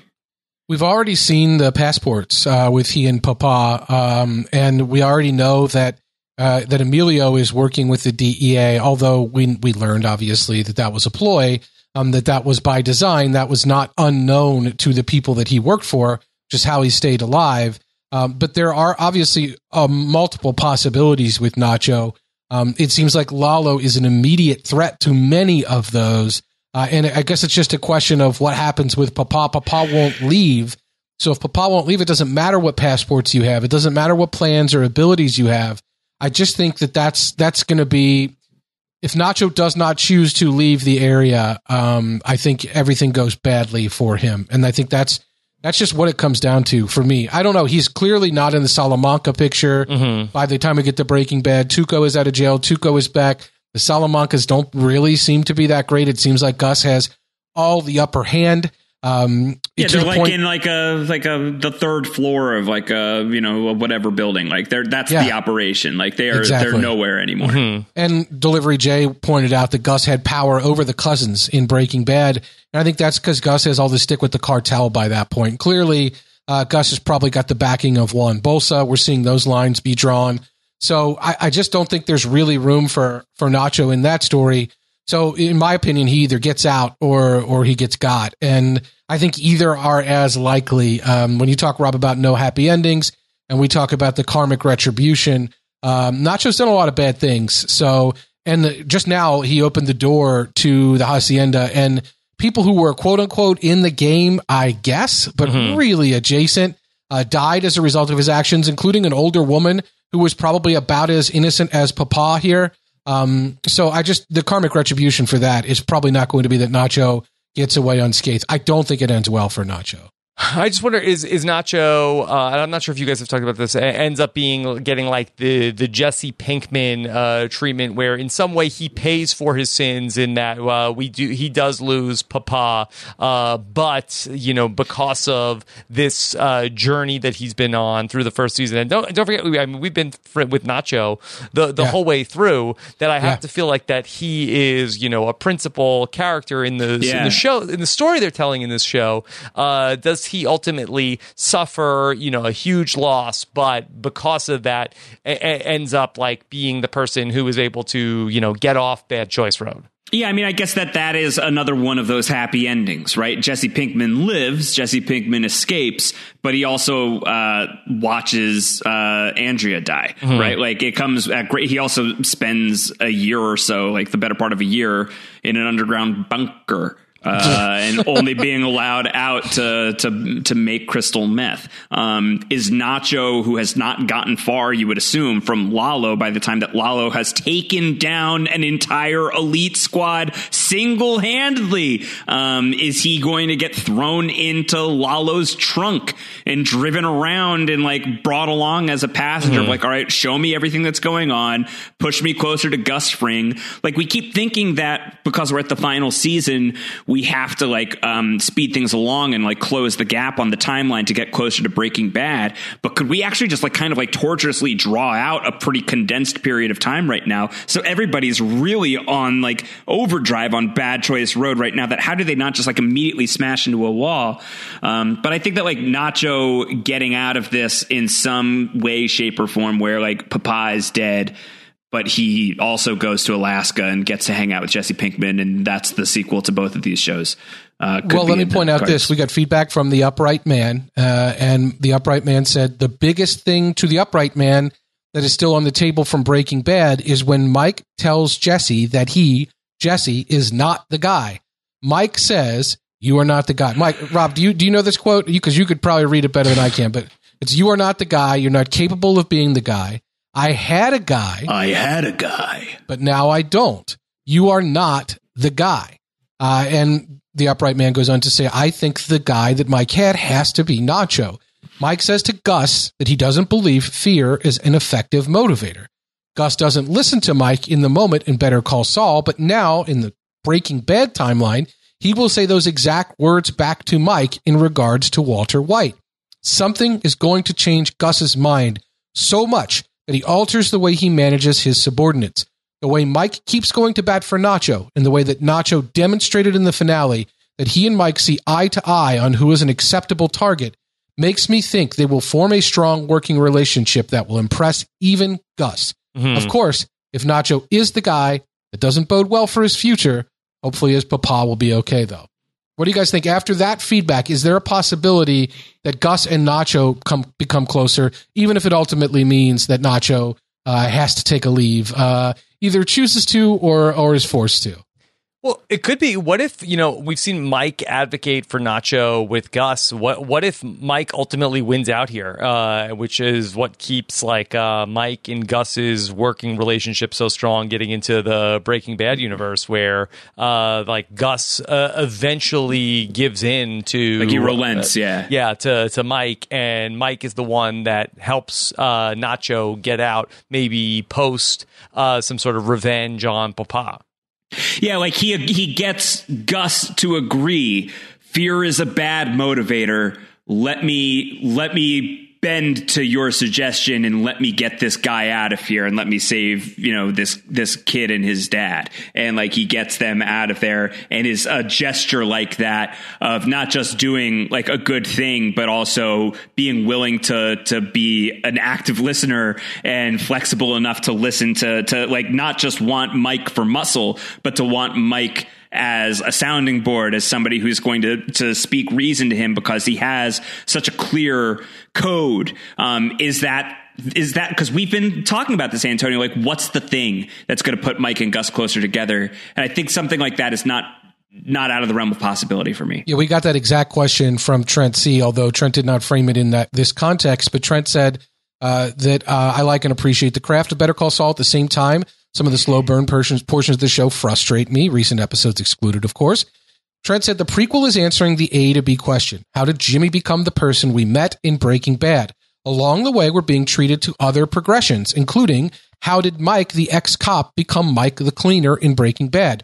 We've already seen the passports uh, with he and Papa, um, and we already know that uh, that Emilio is working with the DEA. Although we we learned obviously that that was a ploy, um, that that was by design. That was not unknown to the people that he worked for, just how he stayed alive. Um, but there are obviously uh, multiple possibilities with Nacho. Um, it seems like Lalo is an immediate threat to many of those. Uh, and I guess it's just a question of what happens with Papa. Papa won't leave. So if Papa won't leave, it doesn't matter what passports you have. It doesn't matter what plans or abilities you have. I just think that that's that's going to be if Nacho does not choose to leave the area. Um, I think everything goes badly for him, and I think that's that's just what it comes down to for me. I don't know. He's clearly not in the Salamanca picture. By the time we get to Breaking Bad, Tuco is out of jail. Tuco is back. The Salamancas don't really seem to be that great. It seems like Gus has all the upper hand. Um, Yeah, they're the like point- in like a like a the third floor of like a you know a whatever building. Like they're that's Yeah. the operation. Like they are Exactly. they're nowhere anymore. And Delivery J pointed out that Gus had power over the cousins in Breaking Bad. And I think that's because Gus has all the stick with the cartel by that point. Clearly, uh, Gus has probably got the backing of Juan Bolsa. We're seeing those lines be drawn. So I, I just don't think there's really room for, for Nacho in that story. So in my opinion, he either gets out or, or he gets got. And I think either are as likely. Um, when you talk, Rob, about no happy endings and we talk about the karmic retribution, um, Nacho's done a lot of bad things. So, and just now he opened the door to the hacienda and people who were quote unquote in the game, I guess, but really adjacent, uh, died as a result of his actions, including an older woman who was probably about as innocent as Papa here. Um, so I just, the karmic retribution for that is probably not going to be that Nacho gets away unscathed. I don't think it ends well for Nacho. I just wonder is is Nacho? Uh, I'm not sure if you guys have talked about this. Ends up being getting like the the Jesse Pinkman uh, treatment, where in some way he pays for his sins. In that uh, we do he does lose Papa, uh, but you know because of this uh, journey that he's been on through the first season. And don't don't forget, I mean we've been with Nacho the the Yeah. whole way through. That I have Yeah. to feel like that he is you know a principal character in the in the show in the story they're telling in this show. Uh, does he ultimately suffer, you know, a huge loss, but because of that, a- a- ends up like being the person who is able to, you know, get off bad choice road. Yeah, I mean, I guess that that is another one of those happy endings, right? Jesse Pinkman lives, Jesse Pinkman escapes, but he also uh, watches uh, Andrea die, mm-hmm. right? Like it comes at great. He also spends a year or so, like the better part of a year, in an underground bunker uh, and only being allowed out to to to make crystal meth. Um, is Nacho, who has not gotten far, you would assume, from Lalo by the time that Lalo has taken down an entire elite squad single handedly. Um, is he going to get thrown into Lalo's trunk and driven around and like brought along as a passenger? Mm-hmm. Like, all right, show me everything that's going on, push me closer to Gus Fring. Like, we keep thinking that because we're at the final season we have to like um, speed things along and like close the gap on the timeline to get closer to Breaking Bad. But could we actually just like kind of like torturously draw out a pretty condensed period of time right now? So everybody's really on like overdrive on Bad Choice Road right now. That how do they not just like immediately smash into a wall? Um, but I think that like Nacho getting out of this in some way, shape, or form where like Papa is dead but he also goes to Alaska and gets to hang out with Jesse Pinkman, and that's the sequel to both of these shows. Uh, well, let me point out cards. this: we got feedback from the Upright Man, uh, and the Upright Man said the biggest thing to the Upright Man that is still on the table from Breaking Bad is when Mike tells Jesse that he Jesse is not the guy. Mike says, "You are not the guy." Mike, Rob, do you do you know this quote? Because you, you could probably read it better than I can, but it's "You are not the guy. You're not capable of being the guy." I had a guy. I had a guy. But now I don't. You are not the guy. Uh, and the upright man goes on to say, I think the guy that Mike had has to be Nacho. Mike says to Gus that he doesn't believe fear is an effective motivator. Gus doesn't listen to Mike in the moment in Better Call Saul, but now in the Breaking Bad timeline, he will say those exact words back to Mike in regards to Walter White. Something is going to change Gus's mind so much that he alters the way he manages his subordinates. The way Mike keeps going to bat for Nacho, and the way that Nacho demonstrated in the finale that he and Mike see eye to eye on who is an acceptable target, makes me think they will form a strong working relationship that will impress even Gus. Mm-hmm. Of course, if Nacho is the guy, that doesn't bode well for his future. Hopefully, his papa will be okay, though. What do you guys think? After that feedback, is there a possibility that Gus and Nacho come become closer, even if it ultimately means that Nacho uh, has to take a leave, uh, either chooses to or or is forced to? Well, it could be. What if you know we've seen Mike advocate for Nacho with Gus? What what if Mike ultimately wins out here, uh, which is what keeps like uh, Mike and Gus's working relationship so strong, getting into the Breaking Bad universe, where uh, like Gus uh, eventually gives in to like he relents, yeah, yeah, to to Mike, and Mike is the one that helps uh, Nacho get out, maybe post uh, some sort of revenge on Papa. Yeah, like he he gets Gus to agree. Fear is a bad motivator. Let me let me bend to your suggestion and let me get this guy out of here and let me save you know this this kid and his dad. And like he gets them out of there and is a gesture like that of not just doing like a good thing but also being willing to to be an active listener and flexible enough to listen to to like not just want Mike for muscle but to want Mike as a sounding board, as somebody who's going to to speak reason to him because he has such a clear code. Um, is that is that because we've been talking about this, Antonio? Like, what's the thing that's going to put Mike and Gus closer together? And I think something like that is not not out of the realm of possibility for me. Yeah, we got that exact question from Trent C. Although Trent did not frame it in that this context, but Trent said uh, that uh, I like and appreciate the craft of Better Call Saul. At the same time, some of the slow burn portions, portions of the show frustrate me. Recent episodes excluded, of course. Trent said the prequel is answering the A to B question. How did Jimmy become the person we met in Breaking Bad? Along the way, we're being treated to other progressions, including how did Mike, the ex cop, become Mike the cleaner in Breaking Bad?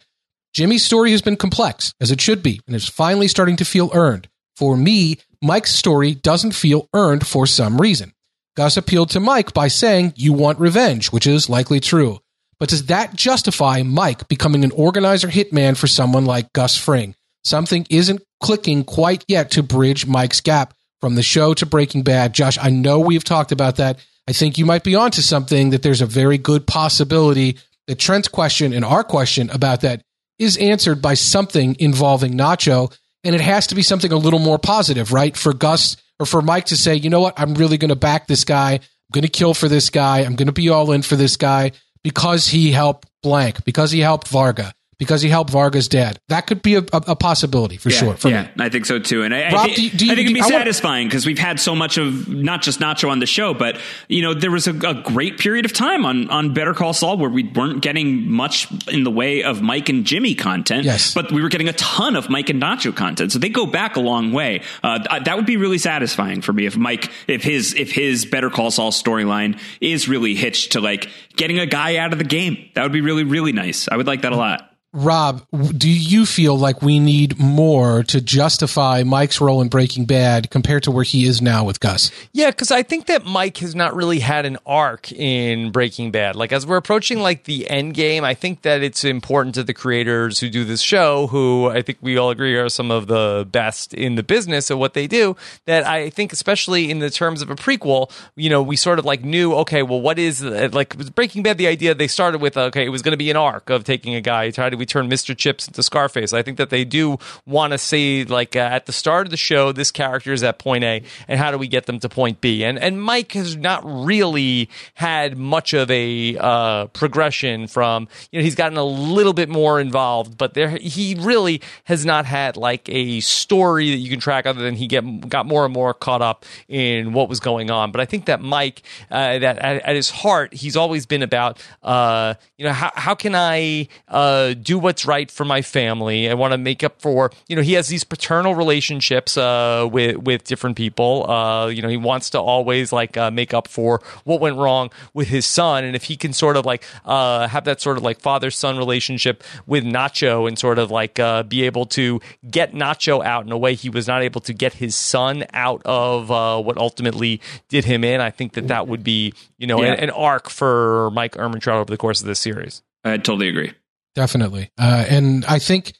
Jimmy's story has been complex, as it should be, and is finally starting to feel earned. For me, Mike's story doesn't feel earned for some reason. Gus appealed to Mike by saying, You want revenge, which is likely true. But does that justify Mike becoming an organizer hitman for someone like Gus Fring? something isn't clicking quite yet to bridge Mike's gap from the show to Breaking Bad. Josh, I know we've talked about that. I think you might be onto something that there's a very good possibility that Trent's question and our question about that is answered by something involving Nacho. And it has to be something a little more positive, right? For Gus or for Mike to say, you know what? I'm really going to back this guy. I'm going to kill for this guy. I'm going to be all in for this guy because he helped blank, because he helped Varga, because he helped Varga's dad. That could be a, a, a possibility for yeah, sure. For yeah, me. I think so too. And I, Rob, I, think, do you- I think it'd be I satisfying because we've had so much of not just Nacho on the show, but you know there was a, a great period of time on on Better Call Saul where we weren't getting much in the way of Mike and Jimmy content. Yes. but we were getting a ton of Mike and Nacho content. So they go back a long way. Uh, th- that would be really satisfying for me if Mike, if his if his Better Call Saul storyline is really hitched to like getting a guy out of the game. That would be really really nice. I would like that a lot. Rob, do you feel like we need more to justify Mike's role in Breaking Bad compared to where he is now with Gus? Yeah, because I think that Mike has not really had an arc in Breaking Bad. Like as we're approaching like the end game, I think that it's important to the creators who do this show, who I think we all agree are some of the best in the business of what they do. That I think, especially in the terms of a prequel, you know, we sort of like knew, okay, well, what is uh, like Breaking Bad? The idea they started with, okay, it was going to be an arc of taking a guy. Do we turn Mr. Chips into Scarface? I think that they do want to say like uh, at the start of the show, this character is at point A, and how do we get them to point B? And and Mike has not really had much of a uh, progression from you know he's gotten a little bit more involved, but there he really has not had like a story that you can track other than he get got more and more caught up in what was going on. But I think that Mike, uh, that at, at his heart, he's always been about uh, you know how how can I uh, do what's right for my family? I want to make up for you know he has these paternal relationships uh, with with different people. Uh, you know he wants to always like uh, make up for what went wrong with his son, and if he can sort of like uh, have that sort of like father son relationship with Nacho and sort of like uh, be able to get Nacho out in a way he was not able to get his son out of uh, what ultimately did him in. I think that that would be you know Yeah. an, an arc for Mike Ehrmantraut over the course of this series. I totally agree. Definitely. Uh, and I think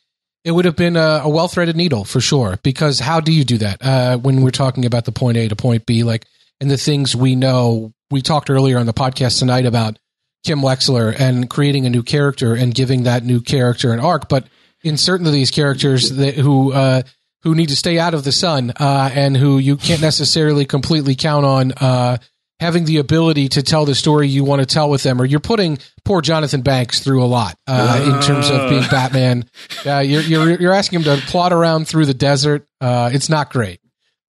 it would have been a, a well threaded needle for sure. Because how do you do that uh, when we're talking about the point A to point B? Like, and the things we know. We talked earlier on the podcast tonight about Kim Wexler and creating a new character and giving that new character an arc. But in certain of these characters that, who uh, who need to stay out of the sun uh, and who you can't necessarily completely count on uh, having the ability to tell the story you want to tell with them, or you're putting poor Jonathan Banks through a lot uh, in terms of being Batman. Uh, you're, you're you're asking him to plod around through the desert. Uh, it's not great.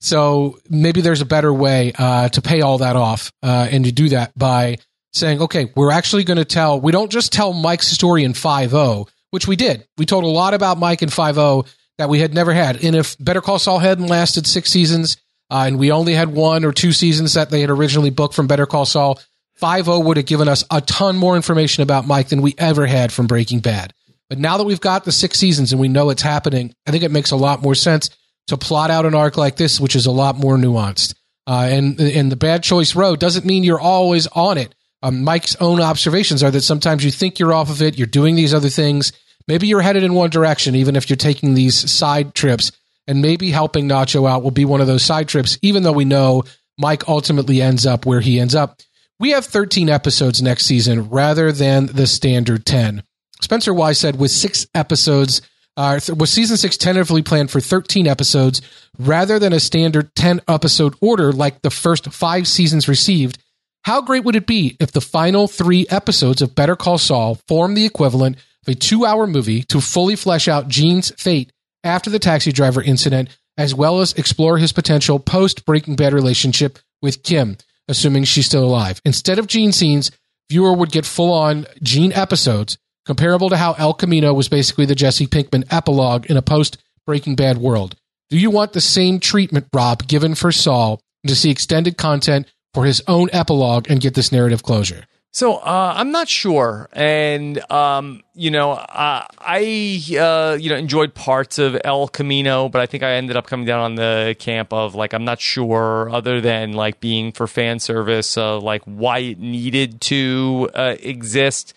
So maybe there's a better way uh, to pay all that off, uh, and to do that by saying, okay, we're actually going to tell. We don't just tell Mike's story in five O, which we did. We told a lot about Mike in five O that we had never had. And if Better Call Saul hadn't lasted six seasons, uh, and we only had one or two seasons that they had originally booked from Better Call Saul, five O would have given us a ton more information about Mike than we ever had from Breaking Bad. But now that we've got the six seasons and we know it's happening, I think it makes a lot more sense to plot out an arc like this, which is a lot more nuanced. Uh, and and the bad choice road doesn't mean you're always on it. Um, Mike's own observations are that sometimes you think you're off of it, you're doing these other things. Maybe you're headed in one direction, even if you're taking these side trips. And maybe helping Nacho out will be one of those side trips, even though we know Mike ultimately ends up where he ends up. We have 13 episodes next season rather than the standard 10. Spencer Wise said with six episodes, uh, was season six tentatively planned for 13 episodes rather than a standard 10 episode order like the first five seasons received. How great would it be if the final three episodes of Better Call Saul form the equivalent of a two hour movie to fully flesh out Gene's fate after the taxi driver incident, as well as explore his potential post Breaking Bad relationship with Kim, assuming she's still alive? Instead of Gene scenes, viewer would get full on Gene episodes, comparable to how El Camino was basically the Jesse Pinkman epilogue in a post Breaking Bad world. Do you want the same treatment, Rob, given for Saul to see extended content for his own epilogue and get this narrative closure? So uh, I'm not sure, and um, you know, uh, I uh, you know enjoyed parts of El Camino, but I think I ended up coming down on the camp of like I'm not sure, other than like being for fan service, uh, like why it needed to uh, exist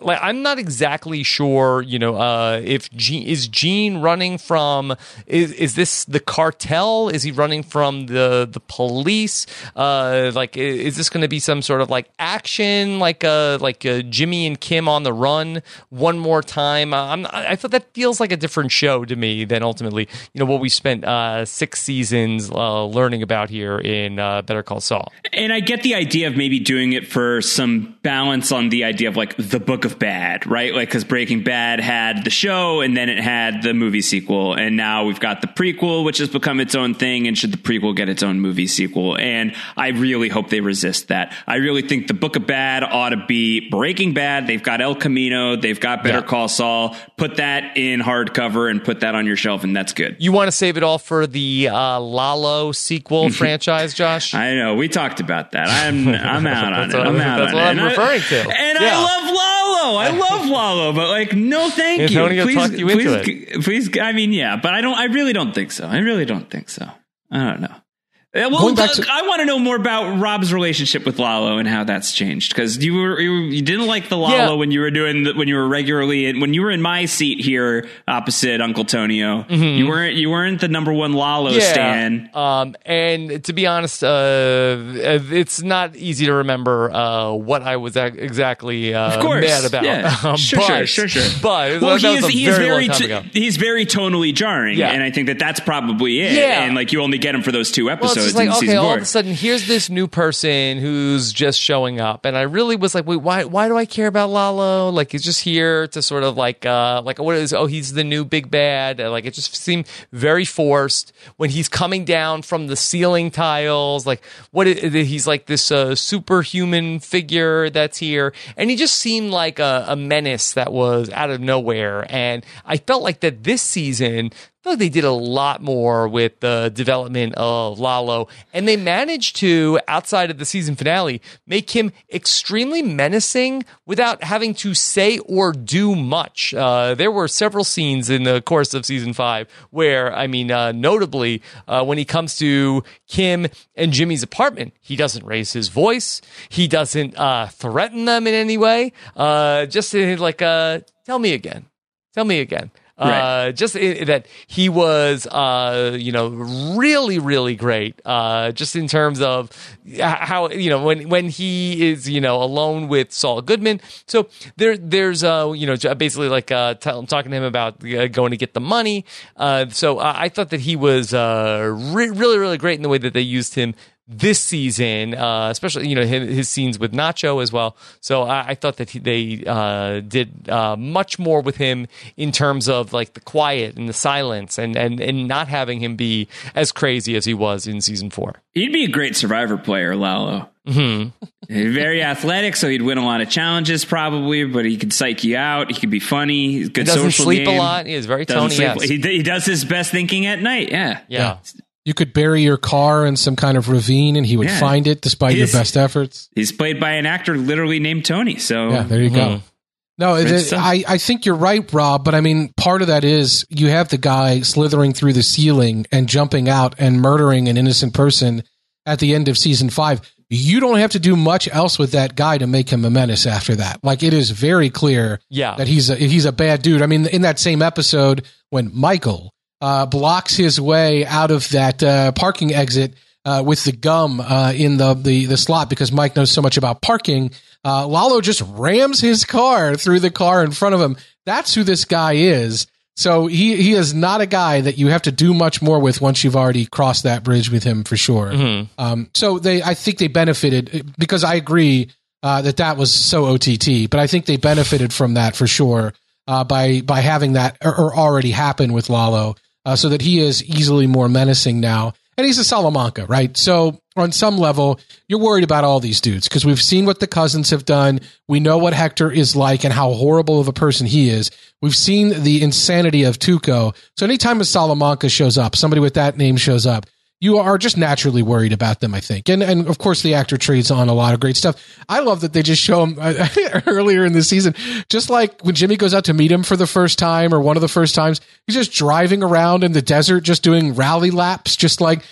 like I'm not exactly sure, you know, uh, if Gene, is Gene running from is is this the cartel? Is he running from the the police? Uh, like is this going to be some sort of like action, like uh like Jimmy and Kim on the run one more time? Uh, I'm I thought that feels like a different show to me than ultimately, you know, what we spent uh, six seasons uh, learning about here in uh, Better Call Saul. And I get the idea of maybe doing it for some balance on the idea of like the book of Bad, right? Like, because Breaking Bad had the show and then it had the movie sequel. And now we've got the prequel, which has become its own thing. And should the prequel get its own movie sequel? And I really hope they resist that. I really think the Book of Bad ought to be Breaking Bad. They've got El Camino, they've got Better yeah. Call Saul. Put that in hardcover and put that on your shelf, and that's good. You want to save it all for the uh, Lalo sequel franchise, Josh? I know. We talked about that. I'm I'm out on it. I'm out that's on what it. I'm referring to. And yeah. I love Lalo. I love Lalo, but like, no, thank Antonio you. Please, you please, please. I mean, yeah, but I don't. I really don't think so. I really don't think so. I don't know. Uh, well, to- I want to know more about Rob's relationship with Lalo and how that's changed because you were you, you, didn't like the Lalo yeah. when you were doing the, when you were regularly in, when you were in my seat here opposite Uncle Tonio. Mm-hmm. You weren't you weren't the number one Lalo yeah. stan. Um, and to be honest, uh, it's not easy to remember uh, what I was exactly uh, of course. mad about. Yeah. Um, sure, but, sure, sure, sure. But well, he is, he is very t- he's very tonally jarring, yeah. and I think that that's probably it. Yeah. and like you only get him for those two episodes. Well, it's like, okay, all of a sudden, here's this new person who's just showing up, and I really was like, wait, why? Why do I care about Lalo? Like, he's just here to sort of like, uh, like what is? Oh, he's the new big bad. Like, it just seemed very forced when he's coming down from the ceiling tiles. Like, what? Is, he's like this uh, superhuman figure that's here, and he just seemed like a, a menace that was out of nowhere. And I felt like that this season feel like they did a lot more with the development of Lalo, and they managed to, outside of the season finale, make him extremely menacing without having to say or do much. Uh, there were several scenes in the course of season five where, I mean, uh, notably, uh, when he comes to Kim and Jimmy's apartment, he doesn't raise his voice, he doesn't uh, threaten them in any way. Uh, just like, uh, tell me again. Tell me again. Right. Uh, just that he was, uh, you know, really, really great. Uh, just in terms of how you know when when he is, you know, alone with Saul Goodman. So there, there's, uh, you know, basically like uh, t- talking to him about uh, going to get the money. Uh, so I thought that he was uh, re- really, really great in the way that they used him this season, uh, especially you know his, his, scenes with Nacho as well. So I, I thought that he, they uh, did uh, much more with him in terms of like the quiet and the silence, and and and not having him be as crazy as he was in season four. He'd be a great Survivor player, Lalo. Mm-hmm. Very athletic, so he'd win a lot of challenges probably. But he could psych you out. He could be funny. He's good. He doesn't social sleep game. a lot. He is very Tony. He, he does his best thinking at night. Yeah, yeah. Yeah. You could bury your car in some kind of ravine and he would yeah. find it despite your best efforts. He's played by an actor literally named Tony. So yeah, there you mm-hmm. go. No, it, I, I think you're right, Rob. But I mean, part of that is you have the guy slithering through the ceiling and jumping out and murdering an innocent person at the end of season five. You don't have to do much else with that guy to make him a menace after that. Like it is very clear yeah. that he's a, he's a bad dude. I mean, in that same episode when Michael uh, blocks his way out of that uh, parking exit uh, with the gum uh, in the, the, the slot because Mike knows so much about parking. Uh, Lalo just rams his car through the car in front of him. That's who this guy is. So he he is not a guy that you have to do much more with once you've already crossed that bridge with him for sure. Mm-hmm. Um, so they, I think they benefited because I agree uh, that that was so OTT, but I think they benefited from that for sure uh, by by having that or, or already happen with Lalo uh, so that he is easily more menacing now. And he's a Salamanca, right? So on some level, you're worried about all these dudes because we've seen what the cousins have done. We know what Hector is like and how horrible of a person he is. We've seen the insanity of Tuco. So anytime a Salamanca shows up, somebody with that name shows up, you are just naturally worried about them, I think. And and of course, the actor trades on a lot of great stuff. I love that they just show him uh, earlier in the season, just like when Jimmy goes out to meet him for the first time or one of the first times, he's just driving around in the desert, just doing rally laps, just like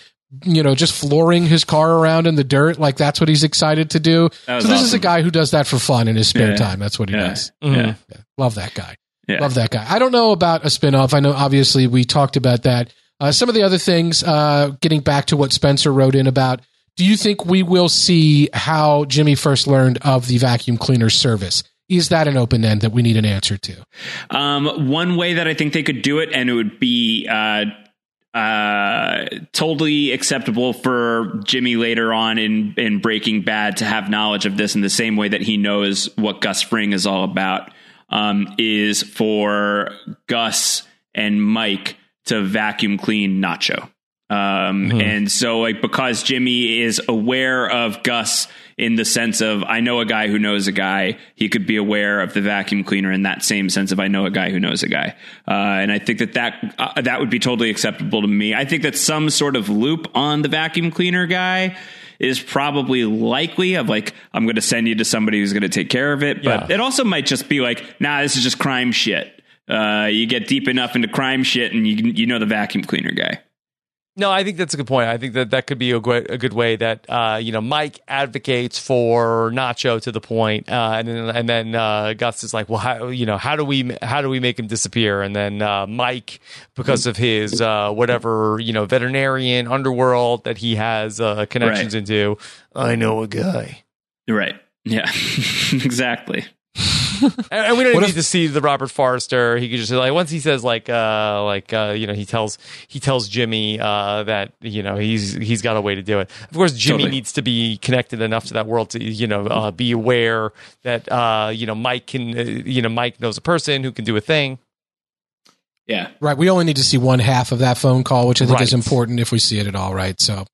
you know, just flooring his car around in the dirt. Like that's what he's excited to do. So this awesome. is a guy who does that for fun in his spare yeah. time. That's what he yeah. does. Mm-hmm. Yeah. yeah. Love that guy. Love that guy. I don't know about a spinoff. I know obviously we talked about that. Uh, some of the other things, uh, getting back to what Spencer wrote in about, do you think we will see how Jimmy first learned of the vacuum cleaner service? Is that an open end that we need an answer to? Um, one way that I think they could do it, and it would be uh, uh, totally acceptable for Jimmy later on in in Breaking Bad to have knowledge of this in the same way that he knows what Gus Fring is all about. Um, is for Gus and Mike to vacuum clean Nacho. Um, mm-hmm. And so, like, because Jimmy is aware of Gus in the sense of I know a guy who knows a guy, he could be aware of the vacuum cleaner in that same sense of I know a guy who knows a guy. Uh, and I think that that uh, that would be totally acceptable to me. I think that some sort of loop on the vacuum cleaner guy is probably likely of like I'm going to send you to somebody who's going to take care of it, but yeah. it also might just be like, nah, this is just crime shit. Uh, you get deep enough into crime shit, and you you know the vacuum cleaner guy. No, I think that's a good point. I think that that could be a good, a good way that uh, you know Mike advocates for Nacho to the point, uh, and then and then uh, Gus is like, well, how, you know, how do we how do we make him disappear? And then uh, Mike, because of his uh, whatever you know veterinarian underworld that he has uh, connections right. into, I know a guy. Right. Yeah. exactly and, we don't need if, to see the Robert Forster. He could just like once he says like uh like uh you know he tells he tells Jimmy uh that you know he's he's got a way to do it. Of course, Jimmy totally. needs to be connected enough to that world to you know uh, be aware that uh you know Mike can uh, you know Mike knows a person who can do a thing. Yeah. Right. We only need to see one half of that phone call, which I think right. is important if we see it at all. Right. So.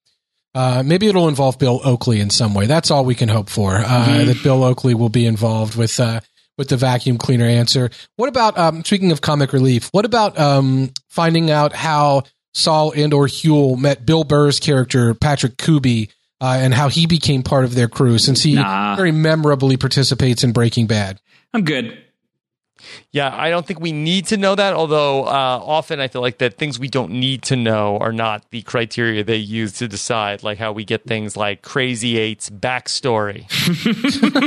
Uh, maybe it'll involve Bill Oakley in some way. That's all we can hope for. Uh, mm-hmm. That Bill Oakley will be involved with uh, with the vacuum cleaner answer. What about um, speaking of comic relief? What about um, finding out how Saul and or Huel met Bill Burr's character Patrick Kuby uh, and how he became part of their crew since he nah. very memorably participates in Breaking Bad? I'm good. Yeah, I don't think we need to know that. Although uh, often I feel like that things we don't need to know are not the criteria they use to decide, like how we get things like Krazy-8's backstory.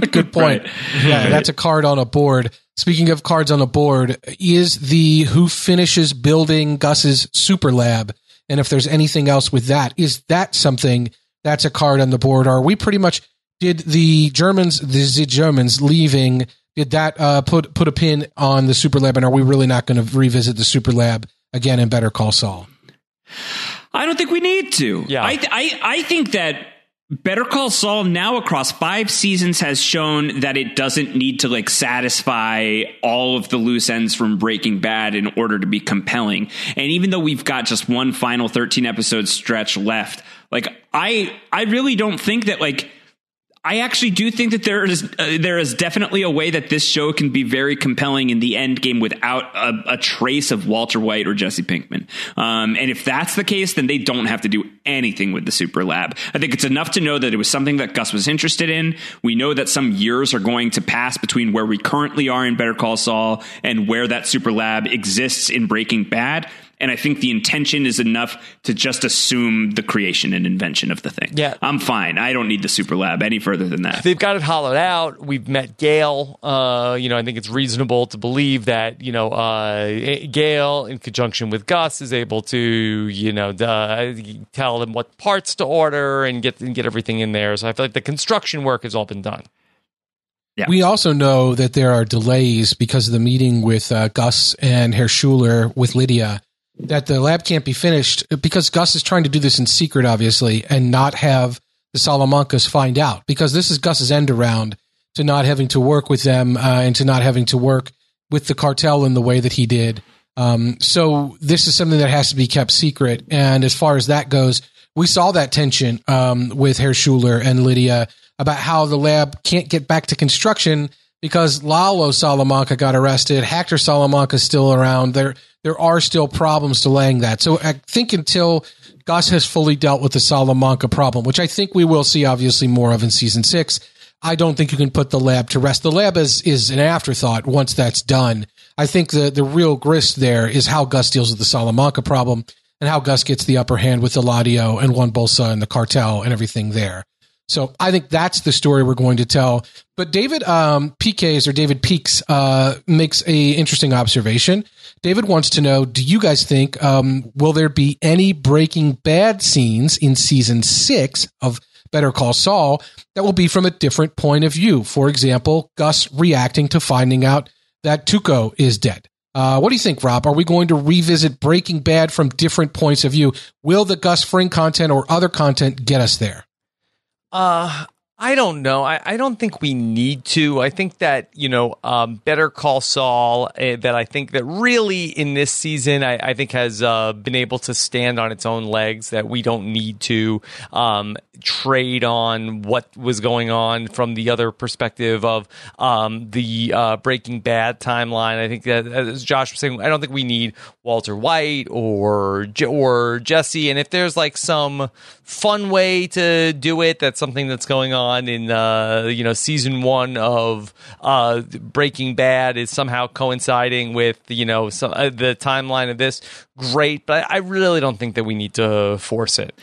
Good point. Right. Yeah, that's a card on a board. Speaking of cards on a board, is the who finishes building Gus's super lab, and if there's anything else with that, is that something that's a card on the board? Are we pretty much did the Germans, the Germans leaving? Did that uh, put put a pin on the super lab and are we really not going to revisit the super lab again in better call saul? I don't think we need to. Yeah. I i, I think that Better Call Saul now across five seasons has shown that it doesn't need to like satisfy all of the loose ends from Breaking Bad in order to be compelling. And even though we've got just one final 13 episode stretch left, like I I really don't think that like I actually do think that there is uh, there is definitely a way that this show can be very compelling in the end game without a, a trace of Walter White or Jesse Pinkman. Um, and if that's the case, then they don't have to do anything with the Super Lab. I think it's enough to know that it was something that Gus was interested in. We know that some years are going to pass between where we currently are in Better Call Saul and where that Super Lab exists in Breaking Bad and I think the intention is enough to just assume the creation and invention of the thing. Yeah, I'm fine. I don't need the super lab any further than that. They've got it hollowed out. We've met Gale. Uh, you know, I think it's reasonable to believe that you know uh, Gale, in conjunction with Gus, is able to you know uh, tell them what parts to order and get and get everything in there. So I feel like the construction work has all been done. Yeah. We also know that there are delays because of the meeting with uh, Gus and Herr Schuler with Lydia that the lab can't be finished because Gus is trying to do this in secret, obviously, and not have the Salamancas find out because this is Gus's end around to not having to work with them uh, and to not having to work with the cartel in the way that he did. Um, so this is something that has to be kept secret. And as far as that goes, we saw that tension um, with Herr Schuler and Lydia about how the lab can't get back to construction because Lalo Salamanca got arrested. Hector Salamanca is still around. There, there are still problems delaying that. So I think until Gus has fully dealt with the Salamanca problem, which I think we will see obviously more of in season six, I don't think you can put the lab to rest. The lab is, is an afterthought once that's done. I think the, the real grist there is how Gus deals with the Salamanca problem and how Gus gets the upper hand with Eladio and Juan Bolsa and the cartel and everything there. So I think that's the story we're going to tell. But David um, PKs or David Peaks uh, makes a interesting observation. David wants to know: Do you guys think um, will there be any Breaking Bad scenes in season six of Better Call Saul that will be from a different point of view? For example, Gus reacting to finding out that Tuco is dead. Uh, what do you think, Rob? Are we going to revisit Breaking Bad from different points of view? Will the Gus Fring content or other content get us there? Uh, I don't know. I, I don't think we need to. I think that, you know, um, Better Call Saul, uh, that I think that really in this season, I, I think has uh, been able to stand on its own legs, that we don't need to um, trade on what was going on from the other perspective of um, the uh, Breaking Bad timeline. I think that, as Josh was saying, I don't think we need Walter White or, or Jesse. And if there's like some fun way to do it, that's something that's going on on in uh, you know season one of uh, Breaking Bad is somehow coinciding with you know some, uh, the timeline of this. Great, but I really don't think that we need to force it.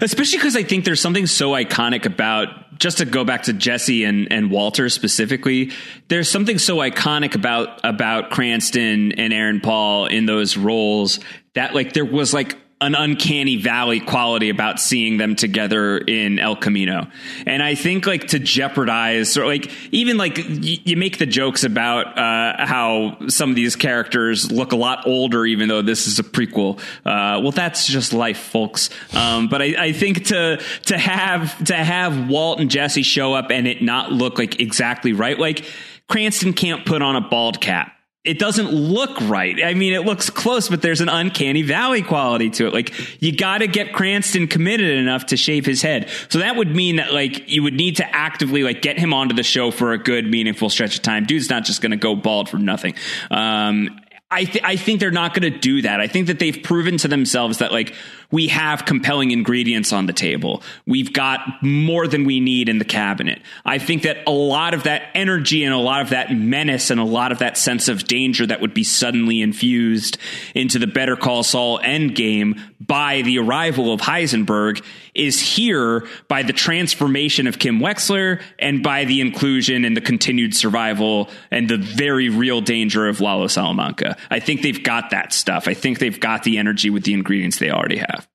Especially because I think there's something so iconic about just to go back to Jesse and, and Walter specifically. There's something so iconic about about Cranston and Aaron Paul in those roles that like there was like an uncanny valley quality about seeing them together in El Camino. And I think like to jeopardize or like even like y- you make the jokes about uh, how some of these characters look a lot older, even though this is a prequel. Uh, well, that's just life, folks. Um, but I, I think to to have to have Walt and Jesse show up and it not look like exactly right, like Cranston can't put on a bald cap it doesn't look right. I mean, it looks close, but there's an uncanny valley quality to it. Like you got to get Cranston committed enough to shave his head. So that would mean that like you would need to actively like get him onto the show for a good, meaningful stretch of time. Dude's not just going to go bald for nothing. Um, I th- I think they're not going to do that. I think that they've proven to themselves that like we have compelling ingredients on the table. We've got more than we need in the cabinet. I think that a lot of that energy and a lot of that menace and a lot of that sense of danger that would be suddenly infused into the Better Call Saul endgame by the arrival of Heisenberg is here by the transformation of Kim Wexler and by the inclusion and the continued survival and the very real danger of Lalo Salamanca. I think they've got that stuff. I think they've got the energy with the ingredients they already have.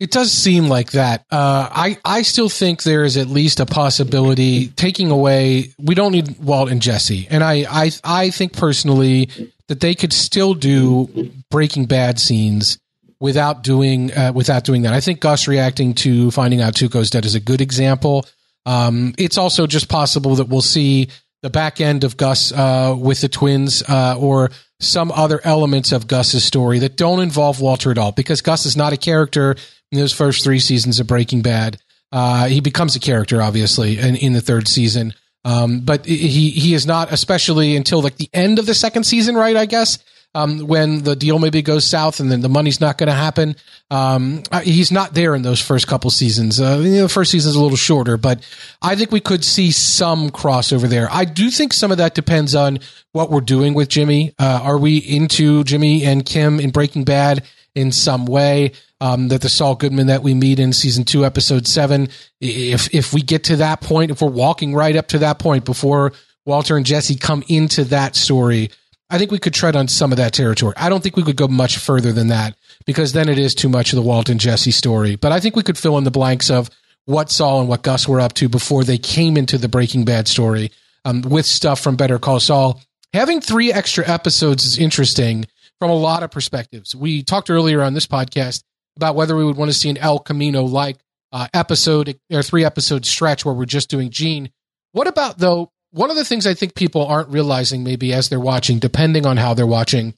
It does seem like that. Uh, I I still think there is at least a possibility taking away. We don't need Walt and Jesse, and I I I think personally that they could still do Breaking Bad scenes without doing uh, without doing that. I think Gus reacting to finding out Tuco's dead is a good example. Um, it's also just possible that we'll see the back end of Gus uh, with the twins uh, or some other elements of Gus's story that don't involve Walter at all because Gus is not a character in those first three seasons of Breaking Bad. Uh, he becomes a character, obviously, in, in the third season. Um, but he he is not, especially until like the end of the second season, right? I guess um, when the deal maybe goes south and then the money's not going to happen. Um, he's not there in those first couple seasons. Uh, you know, the first season's a little shorter, but I think we could see some crossover there. I do think some of that depends on what we're doing with Jimmy. Uh, are we into Jimmy and Kim in Breaking Bad in some way? Um, that the Saul Goodman that we meet in season two, episode seven, if if we get to that point, if we're walking right up to that point before Walter and Jesse come into that story, I think we could tread on some of that territory. I don't think we could go much further than that because then it is too much of the Walt and Jesse story. But I think we could fill in the blanks of what Saul and what Gus were up to before they came into the Breaking Bad story um, with stuff from Better Call Saul. Having three extra episodes is interesting from a lot of perspectives. We talked earlier on this podcast about whether we would want to see an El Camino like uh, episode or three episode stretch where we're just doing Gene. What about though one of the things I think people aren't realizing, maybe as they're watching, depending on how they're watching,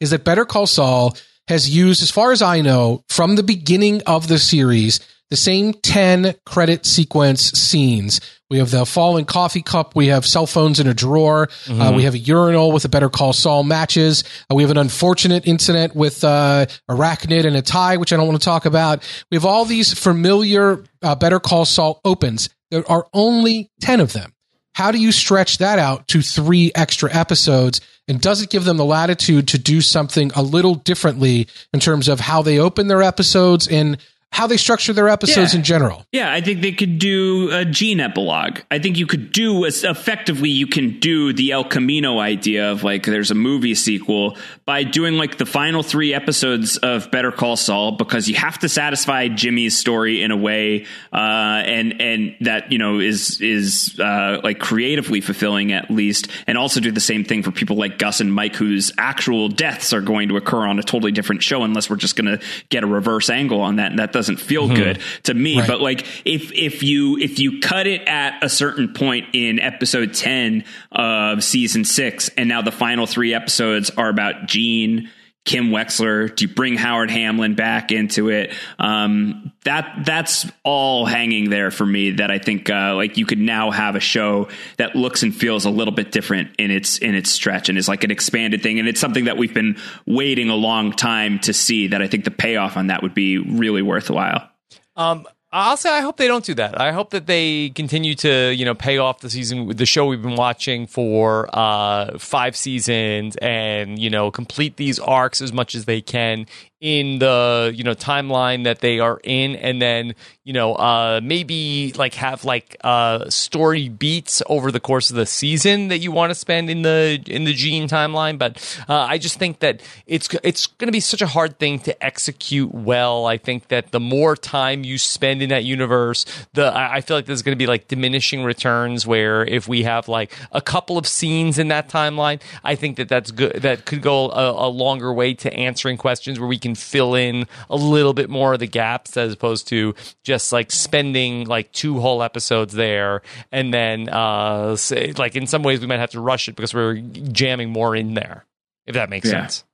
is that Better Call Saul has used, as far as I know, from the beginning of the series, the same 10 credit sequence scenes We have the fallen coffee cup. We have cell phones in a drawer. Uh, mm-hmm. we have a urinal with a Better Call Saul matches. Uh, we have an unfortunate incident with uh, Arachnid and a tie, which I don't want to talk about. We have all these familiar uh, Better Call Saul opens. There are only 10 of them. How do you stretch that out to three extra episodes? And does it give them the latitude to do something a little differently in terms of how they open their episodes and how they structure their episodes yeah. in general. Yeah, I think they could do a Gene epilogue. I think you could do as effectively. You can do the El Camino idea of like there's a movie sequel by doing like the final three episodes of Better Call Saul because you have to satisfy Jimmy's story in a way, uh, and and that you know is is uh, like creatively fulfilling at least, and also do the same thing for people like Gus and Mike whose actual deaths are going to occur on a totally different show unless we're just going to get a reverse angle on that. And that does doesn't feel mm-hmm. good to me. Right. But like if if you if you cut it at a certain point in episode ten of season six, and now the final three episodes are about Gene Kim Wexler? Do you bring Howard Hamlin back into it? Um, that that's all hanging there for me. That I think uh, like you could now have a show that looks and feels a little bit different in its in its stretch and is like an expanded thing. And it's something that we've been waiting a long time to see. That I think the payoff on that would be really worthwhile. Um, I'll say I hope they don't do that. I hope that they continue to you know pay off the season, the show we've been watching for uh, five seasons, and you know complete these arcs as much as they can in the you know timeline that they are in and then you know uh maybe like have like uh story beats over the course of the season that you want to spend in the in the gene timeline. But uh, i just think that it's it's going to be such a hard thing to execute well. I think that the more time you spend in that universe the i feel like there's going to be like diminishing returns where if we have like a couple of scenes in that timeline i think that that's good that could go a, a longer way to answering questions where we can fill in a little bit more of the gaps as opposed to just like spending like two whole episodes there and then uh say, like in some ways we might have to rush it because we're jamming more in there if that makes yeah. sense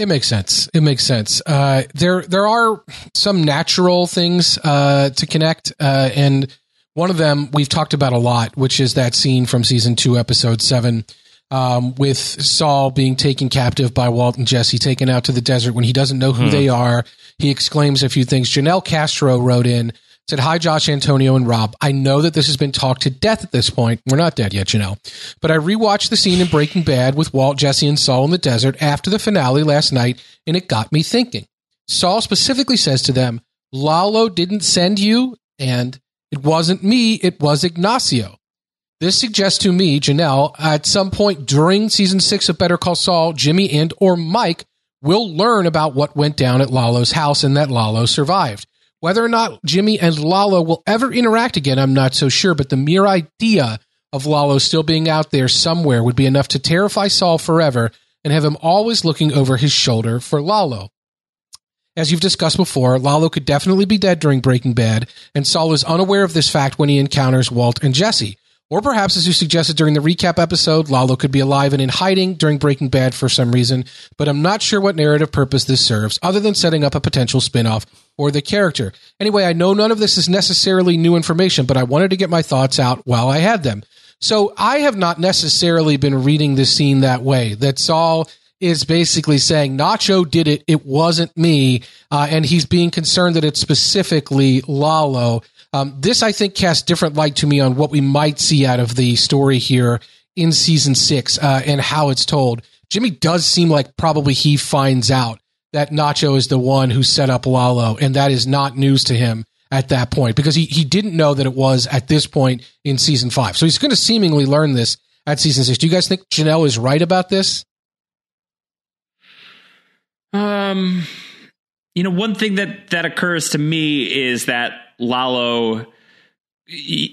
it makes sense. It makes sense. Uh, there, there are some natural things uh, to connect, uh, and one of them we've talked about a lot, which is that scene from season two, episode seven, um, with Saul being taken captive by Walt and Jesse, taken out to the desert when he doesn't know who hmm. they are. He exclaims a few things. Janelle Castro wrote in, said, Hi, Josh, Antonio, and Rob. I know that this has been talked to death at this point. We're not dead yet, Janelle. But I rewatched the scene in Breaking Bad with Walt, Jesse, and Saul in the desert after the finale last night, and it got me thinking. Saul specifically says to them, Lalo didn't send you, and it wasn't me, it was Ignacio. This suggests to me, Janelle, at some point during season six of Better Call Saul, Jimmy and or Mike will learn about what went down at Lalo's house and that Lalo survived. Whether or not Jimmy and Lalo will ever interact again, I'm not so sure, but the mere idea of Lalo still being out there somewhere would be enough to terrify Saul forever and have him always looking over his shoulder for Lalo. As you've discussed before, Lalo could definitely be dead during Breaking Bad, and Saul is unaware of this fact when he encounters Walt and Jesse. Or perhaps, as you suggested during the recap episode, Lalo could be alive and in hiding during Breaking Bad for some reason, but I'm not sure what narrative purpose this serves, other than setting up a potential spin-off for the character. Anyway, I know none of this is necessarily new information, but I wanted to get my thoughts out while I had them. So I have not necessarily been reading this scene that way. That Saul is basically saying Nacho did it, it wasn't me, uh, and he's being concerned that it's specifically Lalo. Um, this, I think, casts different light to me on what we might see out of the story here in season six uh, and how it's told. Jimmy does seem like probably he finds out that Nacho is the one who set up Lalo, and that is not news to him at that point because he, he didn't know that it was at this point in season five. So he's going to seemingly learn this at season six. Do you guys think Janelle is right about this? Um, you know, one thing that that occurs to me is that Lalo,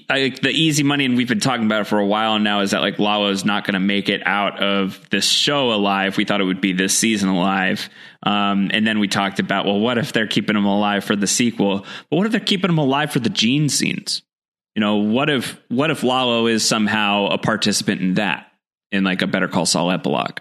like the easy money, and we've been talking about it for a while now, is that like Lalo's not going to make it out of this show alive. We thought it would be this season alive. Um, and then we talked about, well, what if they're keeping him alive for the sequel? But what if they're keeping him alive for the Gene scenes? You know, what if what if Lalo is somehow a participant in that in like a Better Call Saul epilogue?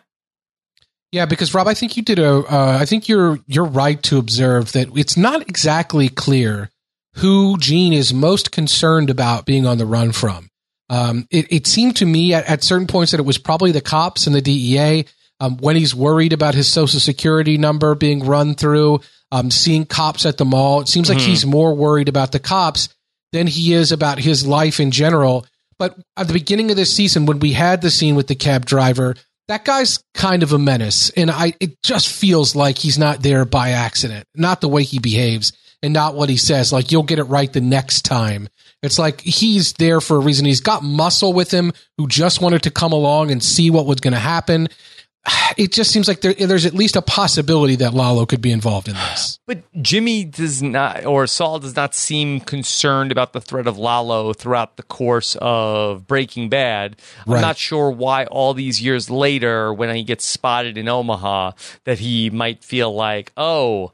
Yeah, because Rob, I think you did a. Uh, I think you're you're right to observe that it's not exactly clear who Gene is most concerned about being on the run from. Um, it, it, seemed to me at, at, certain points that it was probably the cops and the DEA. Um, when he's worried about his social security number being run through, um, seeing cops at the mall, it seems like mm-hmm. he's more worried about the cops than he is about his life in general. But at the beginning of this season, when we had the scene with the cab driver, that guy's kind of a menace, and I it just feels like he's not there by accident, not the way he behaves and not what he says. Like you'll get it right the next time. It's like he's there for a reason. He's got muscle with him who just wanted to come along and see what was going to happen. It just seems like there, there's at least a possibility that Lalo could be involved in this. But Jimmy does not, or Saul does not seem concerned about the threat of Lalo throughout the course of Breaking Bad. I'm right. not sure why all these years later, when he gets spotted in Omaha, that he might feel like, oh,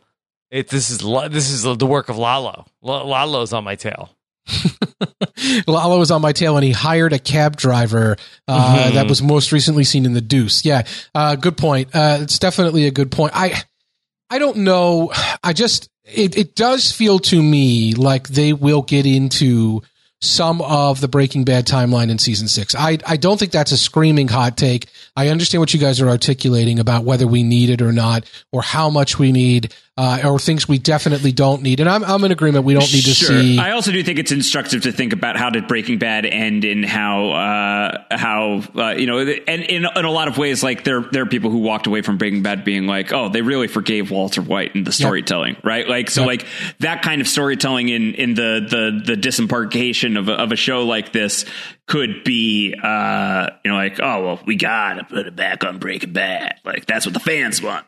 it, this is this is the work of Lalo. Lalo's on my tail. Lalo was on my tail, and he hired a cab driver uh, mm-hmm. that was most recently seen in the Deuce. Yeah, uh, good point. Uh, it's definitely a good point. I I don't know. I just it it does feel to me like they will get into some of the Breaking Bad timeline in season six. I, I don't think that's a screaming hot take. I understand what you guys are articulating about whether we need it or not, or how much we need uh, or things we definitely don't need. And I'm, I'm in agreement. We don't need to sure. see. I also do think it's instructive to think about how did Breaking Bad end and how, uh, how, uh, you know, and in, in a lot of ways, like there, there are people who walked away from Breaking Bad being like, oh, they really forgave Walter White and the storytelling, yep. right? Like, so yep. like that kind of storytelling in, in the, the, the disembarkation of a, of a show like this could be, uh, you know, like, oh, well, we gotta put it back on Breaking Bad. Like, that's what the fans want.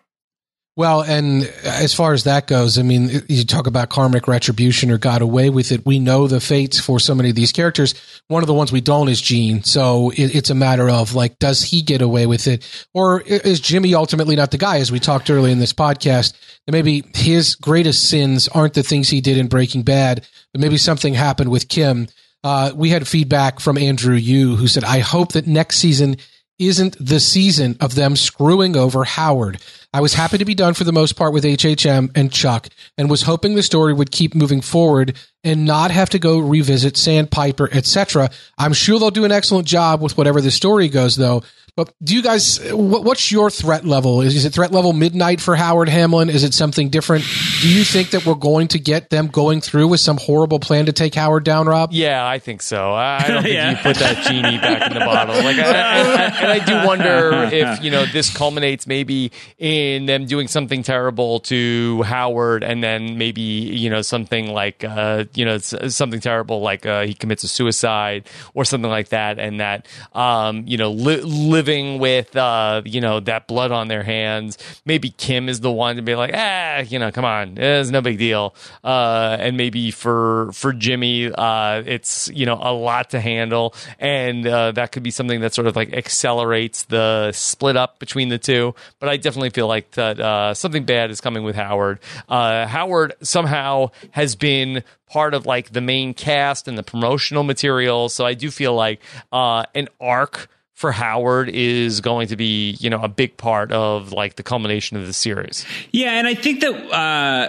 Well, and as far as that goes, I mean, you talk about karmic retribution or got away with it. We know the fates for so many of these characters. One of the ones we don't is Gene. So it, it's a matter of like, does he get away with it? Or is Jimmy ultimately not the guy? As we talked earlier in this podcast, that maybe his greatest sins aren't the things he did in Breaking Bad, but maybe something happened with Kim. Uh, we had feedback from Andrew Yu who said, I hope that next season isn't the season of them screwing over Howard. I was happy to be done for the most part with HHM and Chuck and was hoping the story would keep moving forward and not have to go revisit Sandpiper, etc. I'm sure they'll do an excellent job with whatever the story goes though. But do you guys, what's your threat level? Is, is it threat level midnight for Howard Hamlin? Is it something different? Do you think that we're going to get them going through with some horrible plan to take Howard down, Rob? Yeah, I think so. I don't think yeah. you put that genie back in the bottle. Like, I, I, I, and I do wonder if you know this culminates maybe in them doing something terrible to Howard, and then maybe you know something like uh, you know something terrible like uh, he commits a suicide or something like that, and that um, you know li- live living with uh, you know that blood on their hands. Maybe Kim is the one to be like, ah, you know, come on, it's no big deal. Uh, and maybe for for Jimmy, uh, it's you know a lot to handle, and uh, that could be something that sort of like accelerates the split up between the two. But I definitely feel like that uh, something bad is coming with Howard. Uh, Howard somehow has been part of like the main cast and the promotional material. So I do feel like uh, an arc for Howard is going to be, you know, a big part of like the culmination of the series. Yeah, and I think that uh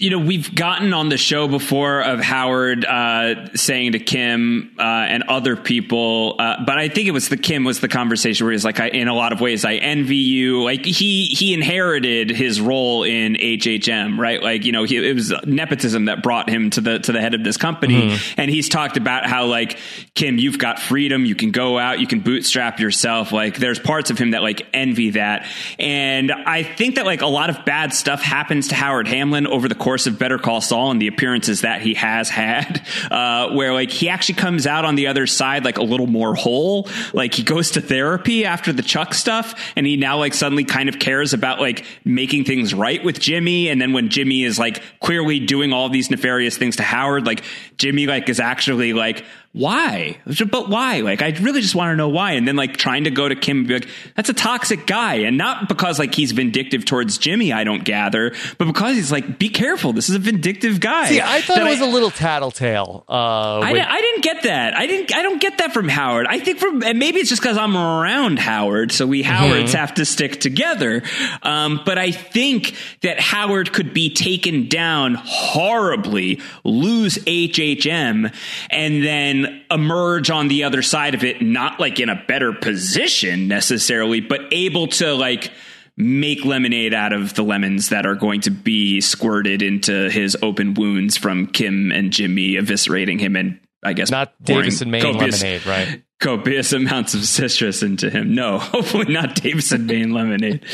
you know, we've gotten on the show before of Howard uh, saying to Kim uh, and other people, uh, but I think it was the Kim was the conversation where he's like, I, in a lot of ways, I envy you. Like he he inherited his role in HHM, right? Like you know, he, it was nepotism that brought him to the to the head of this company, mm-hmm. and he's talked about how like Kim, you've got freedom, you can go out, you can bootstrap yourself. Like there's parts of him that like envy that, and I think that like a lot of bad stuff happens to Howard Hamlin over the course course of Better Call Saul and the appearances that he has had, uh, where like he actually comes out on the other side like a little more whole. Like he goes to therapy after the Chuck stuff, and he now like suddenly kind of cares about like making things right with Jimmy. And then when Jimmy is like clearly doing all these nefarious things to Howard, like Jimmy like is actually like why? But why? Like, I really just want to know why. And then like trying to go to Kim and be like, that's a toxic guy. And not because like he's vindictive towards Jimmy, I don't gather, but because he's like, be careful. This is a vindictive guy. See, I thought it was I, a little tattletale. Uh, I, I, didn't get that. I didn't, I don't get that from Howard. I think from, and maybe it's just because I'm around Howard. So we Howards mm-hmm. have to stick together. Um, but I think that Howard could be taken down horribly, lose HHM, and then emerge on the other side of it, not like in a better position necessarily, but able to like make lemonade out of the lemons that are going to be squirted into his open wounds from Kim and Jimmy eviscerating him and I guess not Davis & Main copious, lemonade, right? Copious amounts of citrus into him. No, hopefully not Davis & Main lemonade.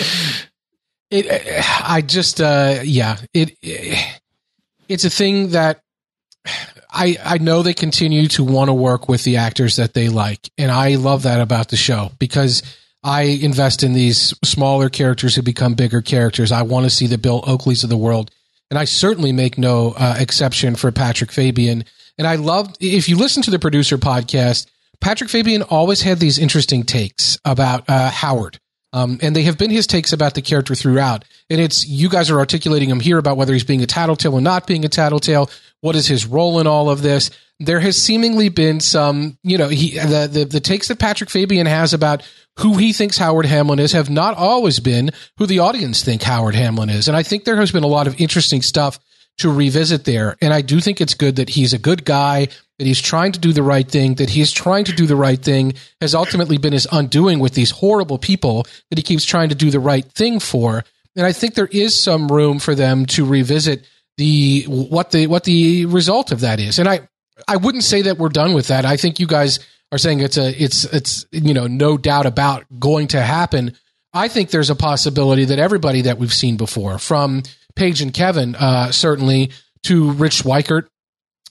It, I just, uh, yeah, it, it's a thing that I, I know they continue to want to work with the actors that they like. And I love that about the show because I invest in these smaller characters who become bigger characters. I want to see the Bill Oakleys of the world. And I certainly make no uh, exception for Patrick Fabian. And I loved, if you listen to the producer podcast, Patrick Fabian always had these interesting takes about uh, Howard um, and they have been his takes about the character throughout. And it's you guys are articulating him here about whether he's being a tattletale or not being a tattletale. What is his role in all of this? There has seemingly been some, you know, he the the, the takes that Patrick Fabian has about who he thinks Howard Hamlin is have not always been who the audience think Howard Hamlin is. And I think there has been a lot of interesting stuff to revisit there. And I do think it's good that he's a good guy, that he's trying to do the right thing, that he's trying to do the right thing has ultimately been his undoing with these horrible people that he keeps trying to do the right thing for. And I think there is some room for them to revisit the what the what the result of that is. And I I wouldn't say that we're done with that. I think you guys are saying it's a it's it's you know no doubt about going to happen. I think there's a possibility that everybody that we've seen before from Paige and Kevin, uh, certainly to Rich Schweikert,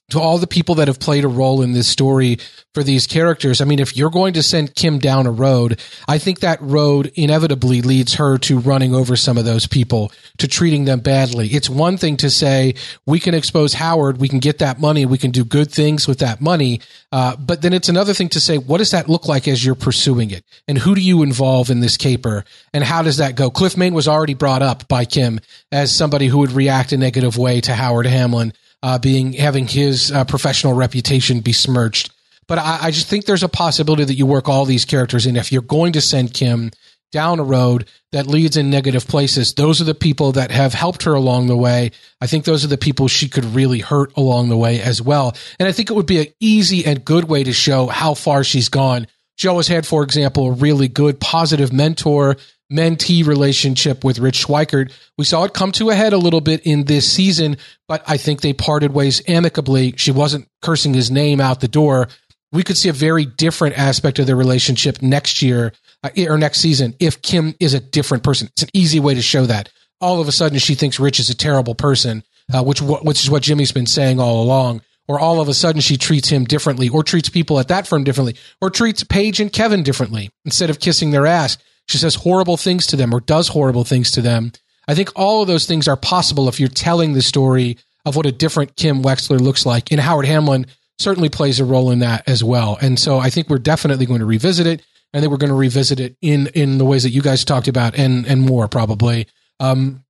to all the people that have played a role in this story for these characters. I mean, if you're going to send Kim down a road, I think that road inevitably leads her to running over some of those people, to treating them badly. It's one thing to say, we can expose Howard, we can get that money, we can do good things with that money. Uh, but then it's another thing to say, what does that look like as you're pursuing it? And who do you involve in this caper? And how does that go? Cliff Main was already brought up by Kim as somebody who would react a negative way to Howard Hamlin uh, being having his uh, professional reputation besmirched. But I, I, just think there's a possibility that you work all these characters in. If you're going to send Kim down a road that leads in negative places, those are the people that have helped her along the way. I think those are the people she could really hurt along the way as well. And I think it would be an easy and good way to show how far she's gone. She always had, for example, a really good positive mentor mentee relationship with Rich Schweikert. We saw it come to a head a little bit in this season, but I think they parted ways amicably. She wasn't cursing his name out the door. We could see a very different aspect of their relationship next year uh, or next season if Kim is a different person. It's an easy way to show that. All of a sudden, she thinks Rich is a terrible person, uh, which which is what Jimmy's been saying all along. Or all of a sudden, she treats him differently, or treats people at that firm differently, or treats Paige and Kevin differently instead of kissing their ass she says horrible things to them or does horrible things to them. I think all of those things are possible if you're telling the story of what a different Kim Wexler looks like. And Howard Hamlin certainly plays a role in that as well. And so I think we're definitely going to revisit it. I think we're going to revisit it in in the ways that you guys talked about and and more probably. Um,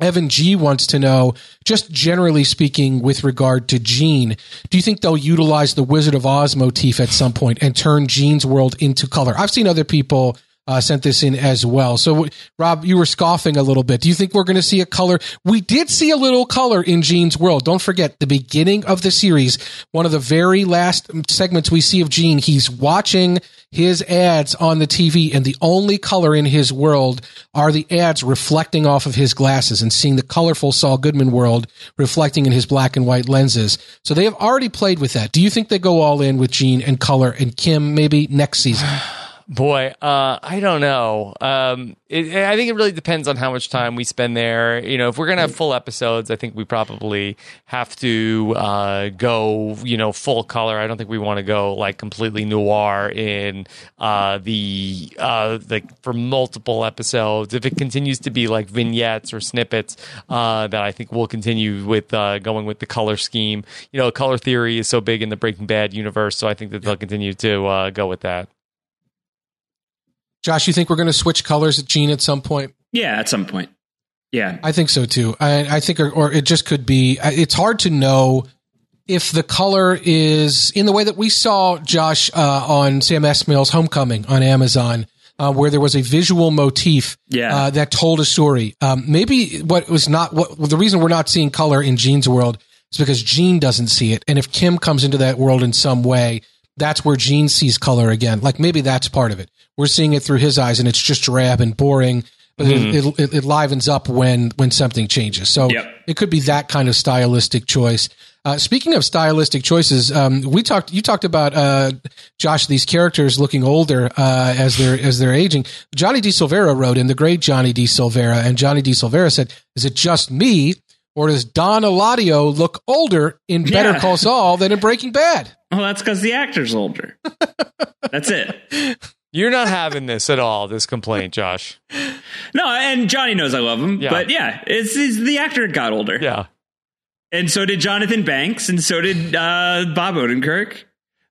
Evan G wants to know, just generally speaking, with regard to Gene, do you think they'll utilize the Wizard of Oz motif at some point and turn Gene's world into color? I've seen other people uh, sent this in as well. So, Rob, you were scoffing a little bit. Do you think we're going to see a color? We did see a little color in Gene's world. Don't forget the beginning of the series. One of the very last segments we see of Jean, he's watching his ads on the TV, and the only color in his world are the ads reflecting off of his glasses and seeing the colorful Saul Goodman world reflecting in his black and white lenses. So they have already played with that. Do you think they go all in with Gene and color and Kim maybe next season? Boy, uh, I don't know. Um, it, I think it really depends on how much time we spend there. You know, if we're gonna have full episodes, I think we probably have to uh, go, you know, full color. I don't think we want to go like completely noir in uh, the uh, like for multiple episodes. If it continues to be like vignettes or snippets, uh, that I think we'll continue with uh, going with the color scheme. You know, color theory is so big in the Breaking Bad universe, so I think that they'll continue to uh, go with that. Josh, you think we're going to switch colors at Gene at some point? Yeah, at some point. Yeah, I think so too. I, I think, or, or, it just could be. It's hard to know if the color is in the way that we saw Josh uh, on Sam Esmail's Homecoming on Amazon. Uh, where there was a visual motif yeah. uh, that told a story. Um, maybe what was not what well, the reason we're not seeing color in Gene's world is because Gene doesn't see it, and if Kim comes into that world in some way, that's where Gene sees color again. Like maybe that's part of it. We're seeing it through his eyes, and it's just drab and boring. But mm. it, it, it, livens up when when something changes. So yep. it could be that kind of stylistic choice. Uh, speaking of stylistic choices, um, we talked. You talked about uh, Josh these characters looking older uh, as they're as they're aging. Johnny D. Silvera wrote in the great Johnny D. Silvera, and Johnny D. Silvera said, "Is it just me, or does Don Eladio look older in Better yeah. Call Saul than in Breaking Bad?" Well, that's because the actor's older. that's it. You're not having this at all. This complaint, Josh. No, and Johnny knows I love him, yeah. but yeah, it's, it's, the actor got older. Yeah, and so did Jonathan Banks, and so did uh, Bob Odenkirk.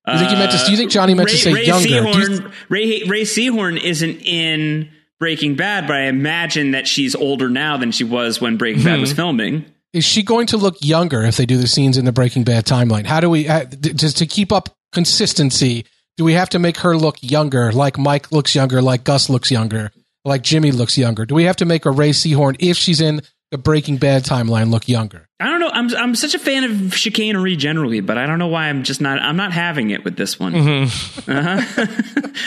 You think he meant to? Do you think Johnny meant Rhea, to say Rhea younger? Seehorn, th- Rhea Rhea Seehorn isn't in Breaking Bad, but I imagine that she's older now than she was when Breaking mm-hmm. Bad was filming. Is she going to look younger if they do the scenes in the Breaking Bad timeline? How do we uh, just to keep up consistency? Do we have to make her look younger, like Mike looks younger, like Gus looks younger, like Jimmy looks younger? Do we have to make a Rhea Seehorn if she's in the Breaking Bad timeline look younger? I don't know. I'm I'm such a fan of chicanery generally, but I don't know why I'm just not. I'm not having it with this one. Mm-hmm. Uh-huh.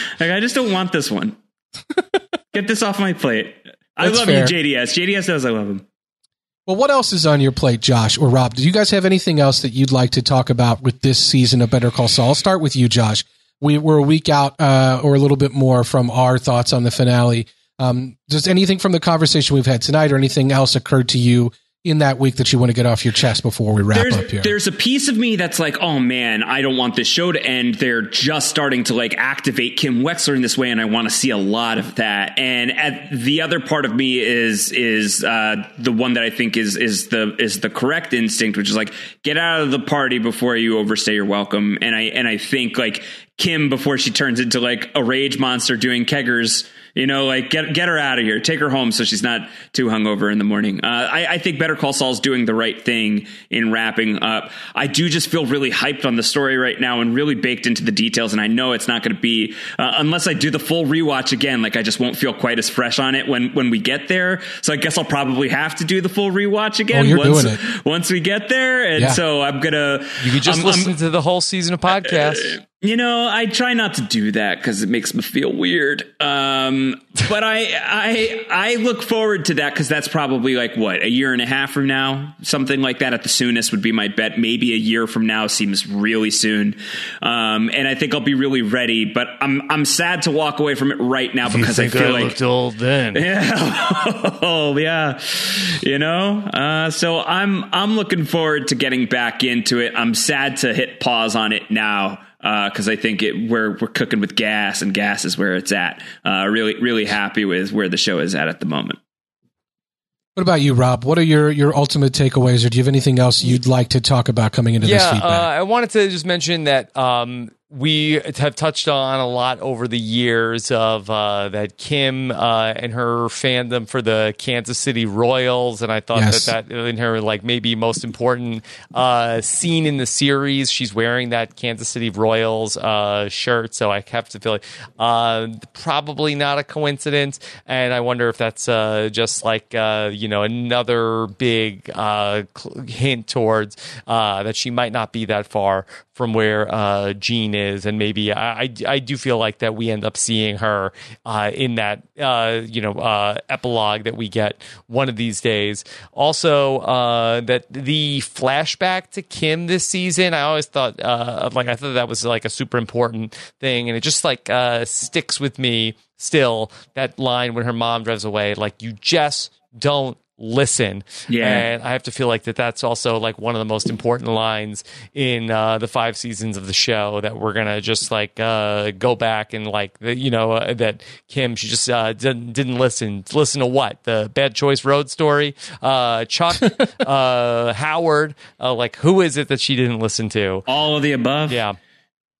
like I just don't want this one. Get this off my plate. I love fair. you, JDS. JDS knows I love him. Well, what else is on your plate, Josh or Rob? Do you guys have anything else that you'd like to talk about with this season of Better Call Saul? I'll start with you, Josh. We, we're a week out uh, or a little bit more from our thoughts on the finale. Um, does anything from the conversation we've had tonight or anything else occurred to you in that week that you want to get off your chest before we wrap there's, up here? There's a piece of me that's like, oh man, I don't want this show to end. They're just starting to like activate Kim Wexler in this way, and I want to see a lot of that. And at, the other part of me is is uh, the one that I think is is the is the correct instinct, which is like get out of the party before you overstay your welcome. And I and I think like Kim before she turns into like a rage monster doing keggers you know, like get get her out of here, take her home so she's not too hungover in the morning. Uh, I, I, think Better Call Saul's doing the right thing in wrapping up. I do just feel really hyped on the story right now and really baked into the details. And I know it's not going to be uh, unless I do the full rewatch again. Like I just won't feel quite as fresh on it when when we get there. So I guess I'll probably have to do the full rewatch again. Oh, you're once, doing it. once we get there. And yeah. so I'm gonna. You could just listen I'm, to the whole season of podcast. Uh, you know, I try not to do that because it makes me feel weird. Um, but I, I, I look forward to that because that's probably like what a year and a half from now, something like that. At the soonest would be my bet. Maybe a year from now seems really soon, um, and I think I'll be really ready. But I'm, I'm sad to walk away from it right now because I feel I like old then. Yeah, oh yeah, you know. Uh, so I'm, I'm looking forward to getting back into it. I'm sad to hit pause on it now because uh, I think it we're we're cooking with gas, and gas is where it's at. Uh, really, really happy with where the show is at at the moment. What about you, Rob? What are your, your ultimate takeaways, or do you have anything else you'd like to talk about coming into yeah, this feedback? Uh, I wanted to just mention that um, we have touched on a lot over the years of uh, that Kim uh, and her fandom for the Kansas City Royals, and I thought yes. that that in her like maybe most important uh, scene in the series, she's wearing that Kansas City Royals uh, shirt. So I have to feel like uh, probably not a coincidence, and I wonder if that's uh, just like you know another big hint towards that she might not be that far from where Gene is, and maybe I, I, I do feel like that we end up seeing her uh, in that uh, you know uh, epilogue that we get one of these days. Also, uh, that the flashback to Kim this season, I always thought uh, like I thought that was like a super important thing, and it just like uh, sticks with me still. That line when her mom drives away, like you just don't listen. Yeah. And I have to feel like that that's also like one of the most important lines in uh, the five seasons of the show that we're going to just like uh, go back and like, the, you know, uh, that Kim, she just uh, didn't, didn't listen. Listen to what? The Bad Choice Road story? Uh, Chuck, uh, Howard, uh, like who is it that she didn't listen to? All of the above. Yeah.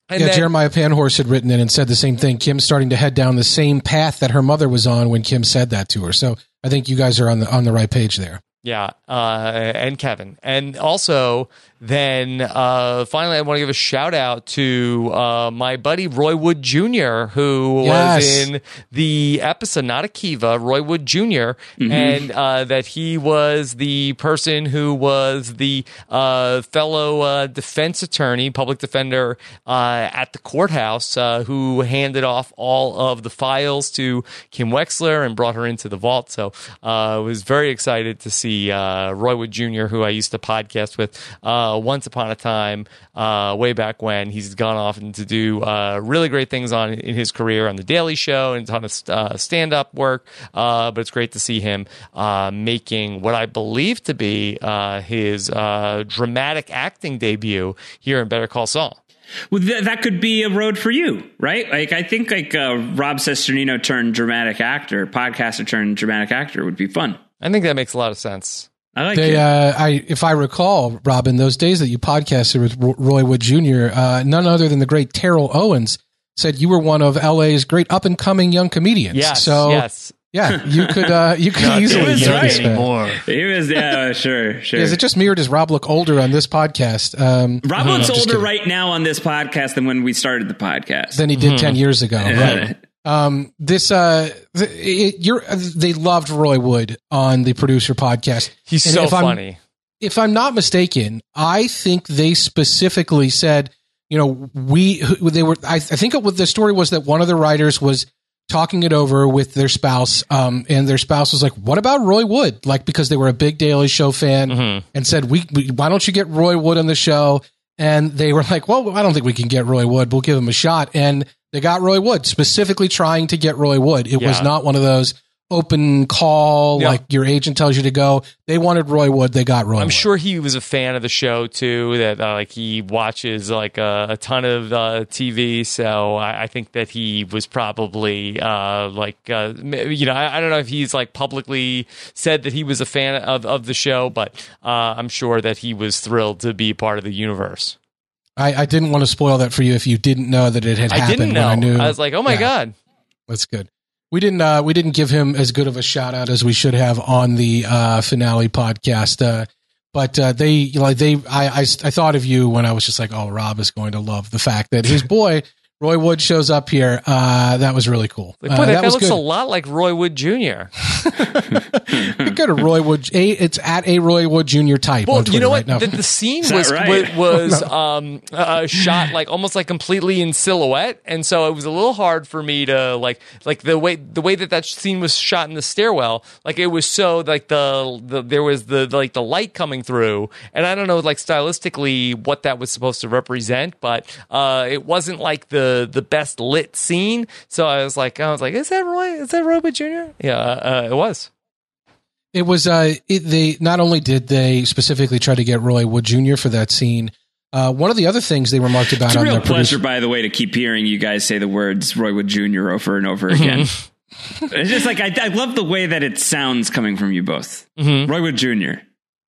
And yeah, then- Jeremiah Panhorse had written in and said the same thing. Kim's starting to head down the same path that her mother was on when Kim said that to her. So I think you guys are on the on the right page there. Yeah, uh, and Kevin, and also then uh, finally, I want to give a shout out to uh, my buddy Roy Wood Jr., who Yes. was in the episode, not Akiva, Roy Wood junior and uh, that he was the person who was the uh, fellow uh, defense attorney, public defender uh, at the courthouse, uh, who handed off all of the files to Kim Wexler and brought her into the vault. So uh, I was very excited to see uh, Roy Wood Jr., who I used to podcast with uh, once upon a time, uh, way back when. He's gone off and to do uh, really great things on in his career on the Daily Show and a ton of uh, stand up work. Uh, but it's great to see him uh, making what I believe to be uh, his uh, dramatic acting debut here in Better Call Saul. Well, th- that could be a road for you, right? Like, I think like uh, Rob Cesternino turned dramatic actor, podcaster turned dramatic actor would be fun. I think that makes a lot of sense. I like They, it. uh, I, if I recall, Robin, those days that you podcasted with Roy Wood Jr., uh, none other than the great Terrell Owens said you were one of LA's great up and coming young comedians. Yes. so yes. yeah, you could uh, you could Not easily doing get that this back. anymore. he was, yeah, sure, sure. Is it just me or does Rob look older on this podcast? Um, Rob looks I'm older kidding. right now on this podcast than when we started the podcast. than he did ten years ago. Right. Um, this uh, th- it, you're they loved Roy Wood on the producer podcast. He's And so if I'm- funny. if I'm not mistaken, I think they specifically said, you know, we they were. I, I think what the story was that one of the writers was talking it over with their spouse, um, and their spouse was like, "What about Roy Wood?" Like because they were a big Daily Show fan, Mm-hmm. and said, we, we why don't you get Roy Wood on the show?" And they were like, "Well, I don't think we can get Roy Wood. We'll give him a shot." And they got Roy Wood, specifically trying to get Roy Wood. It was not one of those open call Yeah. like your agent tells you to go. They wanted Roy Wood. They got Roy. I'm Wood. sure he was a fan of the show too. That uh, like he watches like a, a ton of uh, TV, so I, I think that he was probably uh, like uh, you know I, I don't know if he's like publicly said that he was a fan of of the show, but uh, I'm sure that he was thrilled to be part of the universe. I, I didn't want to spoil that for you if you didn't know that it had I happened didn't know. when I knew. I was like, oh my Yeah. god. That's good. We didn't uh, we didn't give him as good of a shout out as we should have on the uh, finale podcast. Uh, but uh, they you know, like they I, I I thought of you when I was just like, oh, Rob is going to love the fact that his boy Roy Wood shows up here. Uh, that was really cool. Like, Uh, that, that guy was looks good. a lot like Roy Wood Jr. Go to Roy Wood. A, it's at a Roy Wood Jr. type. Well, on you know what? now. The, the scene was right? was, was um, uh, shot like almost like completely in silhouette, and so it was a little hard for me to like like the way the way that that scene was shot in the stairwell. Like it was so like the, the there was the, like the light coming through, and I don't know like stylistically what that was supposed to represent, but uh, it wasn't like the the best lit scene. So I was like, I was like, is that Roy? Is that Roy Wood Jr.? Yeah, uh, it was. It was uh, it, they not only did they specifically try to get Roy Wood Jr. for that scene. Uh, one of the other things they remarked about It's a on real their pleasure, producer, by the way, to keep hearing you guys say the words Roy Wood Jr. over and over Mm-hmm. again. it's just like I, I love the way that it sounds coming from you both. Mm-hmm. Roy Wood Jr.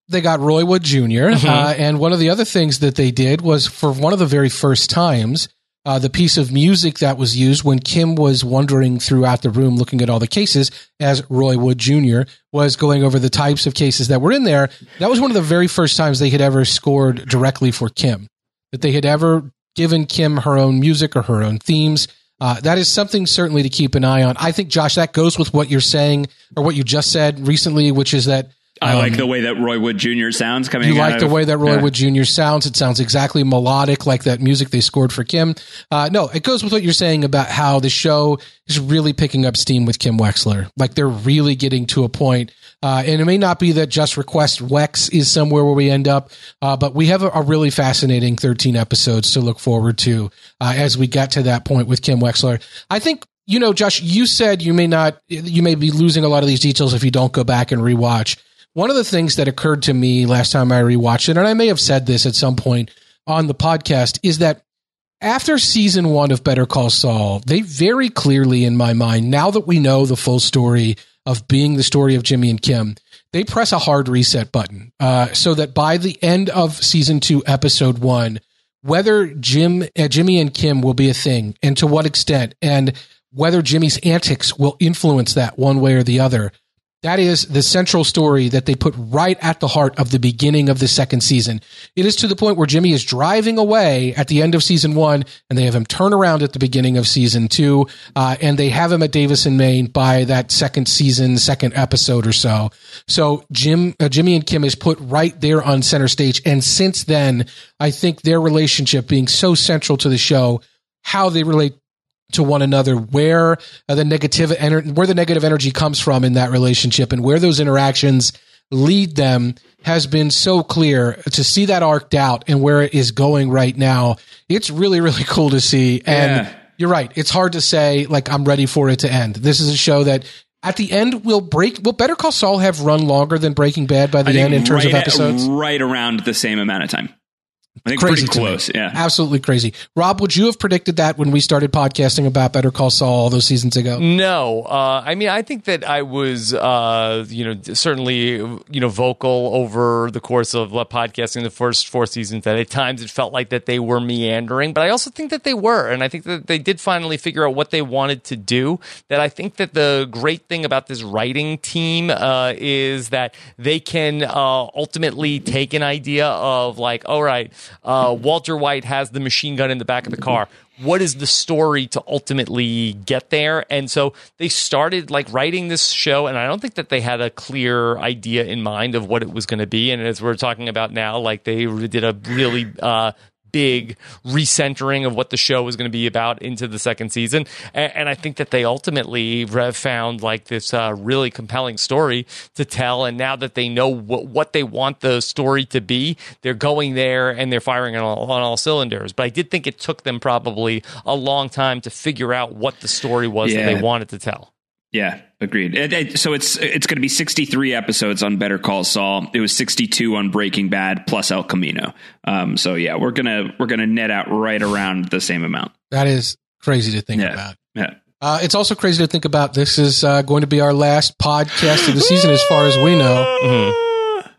they got Roy Wood junior Uh, and one of the other things that they did was for one of the very first times, uh, the piece of music that was used when Kim was wandering throughout the room looking at all the cases as Roy Wood Jr. was going over the types of cases that were in there. That was one of the very first times they had ever scored directly for Kim, that they had ever given Kim her own music or her own themes. Uh, that is something certainly to keep an eye on. I think, Josh, that goes with what you're saying or what you just said recently, which is that I um, like the way that Roy Wood Jr. sounds coming. You like the way that Roy yeah. Wood Jr. sounds. It sounds exactly melodic, like that music they scored for Kim. Uh, no, it goes with what you're saying about how the show is really picking up steam with Kim Wexler. Like they're really getting to a point, uh, and it may not be that just request Wex is somewhere where we end up, uh, but we have a, a, really fascinating 13 episodes to look forward to uh, as we get to that point with Kim Wexler. I think you know, Josh, you said you may not, you may be losing a lot of these details if you don't go back and rewatch. One of the things that occurred to me last time I rewatched it, and I may have said this at some point on the podcast, is that after season one of Better Call Saul, they very clearly, in my mind, now that we know the full story of being the story of Jimmy and Kim, they press a hard reset button uh, so that by the end of season two, episode one, whether Jim, uh, Jimmy and Kim will be a thing and to what extent, and whether Jimmy's antics will influence that one way or the other that is the central story that they put right at the heart of the beginning of the second season. It is to the point where Jimmy is driving away at the end of season one, and they have him turn around at the beginning of season two, uh, and they have him at Davis & Main by that second season, second episode or so. So Jim, uh, Jimmy and Kim is put right there on center stage, and since then, I think their relationship being so central to the show, how they relate to one another, where uh, the negative ener- where the negative energy comes from in that relationship, and where those interactions lead them has been so clear to see that arced out and where it is going right now. It's really really cool to see, and yeah. you're right. It's hard to say like I'm ready for it to end. This is a show that at the end will break will better call saul have run longer than breaking bad by the end in terms right of episodes at, right around the same amount of time I think crazy pretty close. Yeah. Absolutely crazy. Rob, would you have predicted that when we started podcasting about Better Call Saul all those seasons ago? No. Uh, I mean, I think that I was, uh, you know, certainly, you know, vocal over the course of podcasting the first four seasons that at times it felt like that they were meandering, but I also think that they were. And I think that they did finally figure out what they wanted to do. That I think that the great thing about this writing team uh, is that they can uh, ultimately take an idea of like, all right, uh, Walter White has the machine gun in the back of the car. What is the story to ultimately get there? And so they started like writing this show, and I don't think that they had a clear idea in mind of what it was going to be. And as we're talking about now, like they did a really uh, big recentering of what the show was going to be about into the second season. And, and I think that they ultimately found like this uh, really compelling story to tell. And now that they know what, what they want the story to be, they're going there and they're firing on all, on all cylinders. But I did think it took them probably a long time to figure out what the story was yeah. that they wanted to tell. Yeah, agreed. It, it, so it's it's going to be 63 episodes on Better Call Saul. It was 62 on Breaking Bad plus El Camino. Um, so yeah, we're gonna we're gonna net out right around the same amount. That is crazy to think yeah. about. Yeah. Uh, it's also crazy to think about. This is uh, going to be our last podcast of the season, as far as we know. Mm-hmm.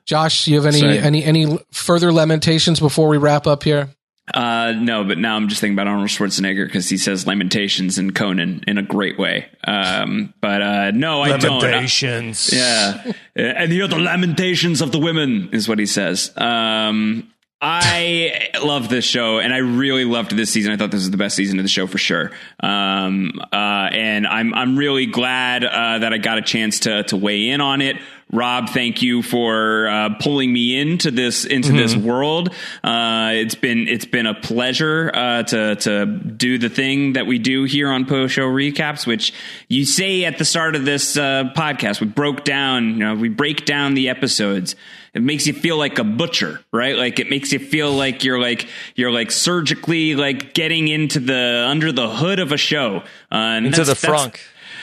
Josh, you have any Sorry. any any further lamentations before we wrap up here? Uh, no, but now I'm just thinking about Arnold Schwarzenegger because he says Lamentations in Conan in a great way. Um, but uh, no, I don't. Lamentations. Yeah, and hear the lamentations of the women is what he says. Um, I love this show, and I really loved this season. I thought this was the best season of the show for sure. Um, uh, and I'm I'm really glad uh, that I got a chance to to weigh in on it. Rob, thank you for uh, pulling me into this into mm-hmm. this world. Uh, it's been it's been a pleasure uh, to to do the thing that we do here on post show recaps, which you say at the start of this uh, podcast. We broke down, you know, we break down the episodes. It makes you feel like a butcher, right? Like it makes you feel like you're like you're like surgically like getting into the under the hood of a show, uh, into the frunk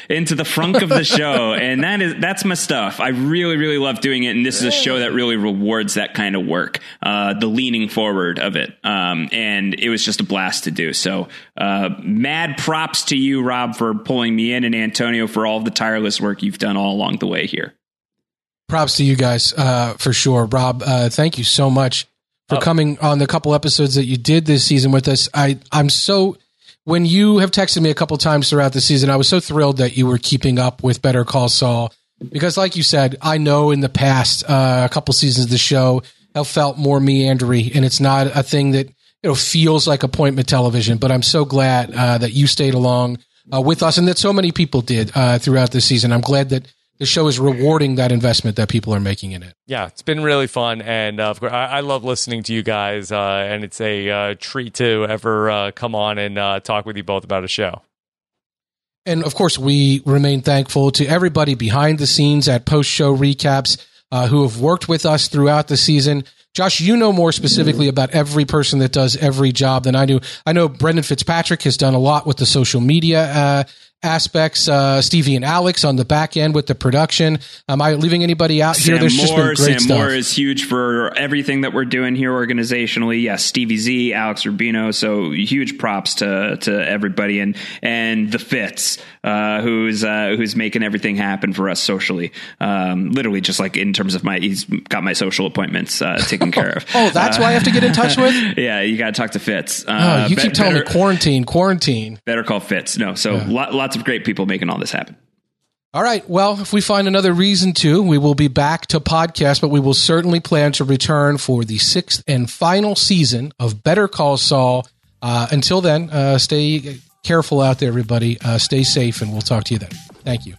into the frunk of the show, and that is that's my stuff. I really really love doing it, and this is a show that really rewards that kind of work, uh, the leaning forward of it, um, and it was just a blast to do. So, uh, mad props to you, Rob, for pulling me in, and Antonio for all the tireless work you've done all along the way here. Props to you guys uh, for sure, Rob. Uh, thank you so much for oh. coming on the couple episodes that you did this season with us. I I'm so when you have texted me a couple times throughout the season, I was so thrilled that you were keeping up with Better Call Saul because, like you said, I know in the past uh, a couple seasons of the show have felt more meandery, and it's not a thing that you know feels like appointment television. But I'm so glad uh, that you stayed along uh, with us, and that so many people did uh, throughout the season. I'm glad that the show is rewarding that investment that people are making in it. Yeah, it's been really fun, and uh, of course, I, I, love listening to you guys, uh, and it's a uh, treat to ever uh, come on and uh, talk with you both about a show. And of course, we remain thankful to everybody behind the scenes at post show recaps uh, who have worked with us throughout the season. Josh, you know more specifically about every person that does every job than I do. I know Brendan Fitzpatrick has done a lot with the social media uh, aspects. Uh, Stevie and Alex on the back end with the production. Am I leaving anybody out Sam here? There's Moore, just been great Sam stuff. Moore is huge for everything that we're doing here organizationally. Yes, Stevie Z, Alex Rubino. So huge props to to everybody and and the Fitz, uh, who's uh, who's making everything happen for us socially. Um, literally, just like in terms of my, he's got my social appointments uh, taken care of. oh, that's why I have to get in touch with. yeah, you got to talk to Fitz. oh, uh, you keep telling better, me quarantine, quarantine. Better call Fitz. No, so yeah. Lots of great people making all this happen. All right. Well, if we find another reason to, we will be back to podcast, but we will certainly plan to return for the sixth and final season of Better Call Saul. Uh, until then, uh, stay careful out there, everybody. Uh, stay safe, and we'll talk to you then. Thank you.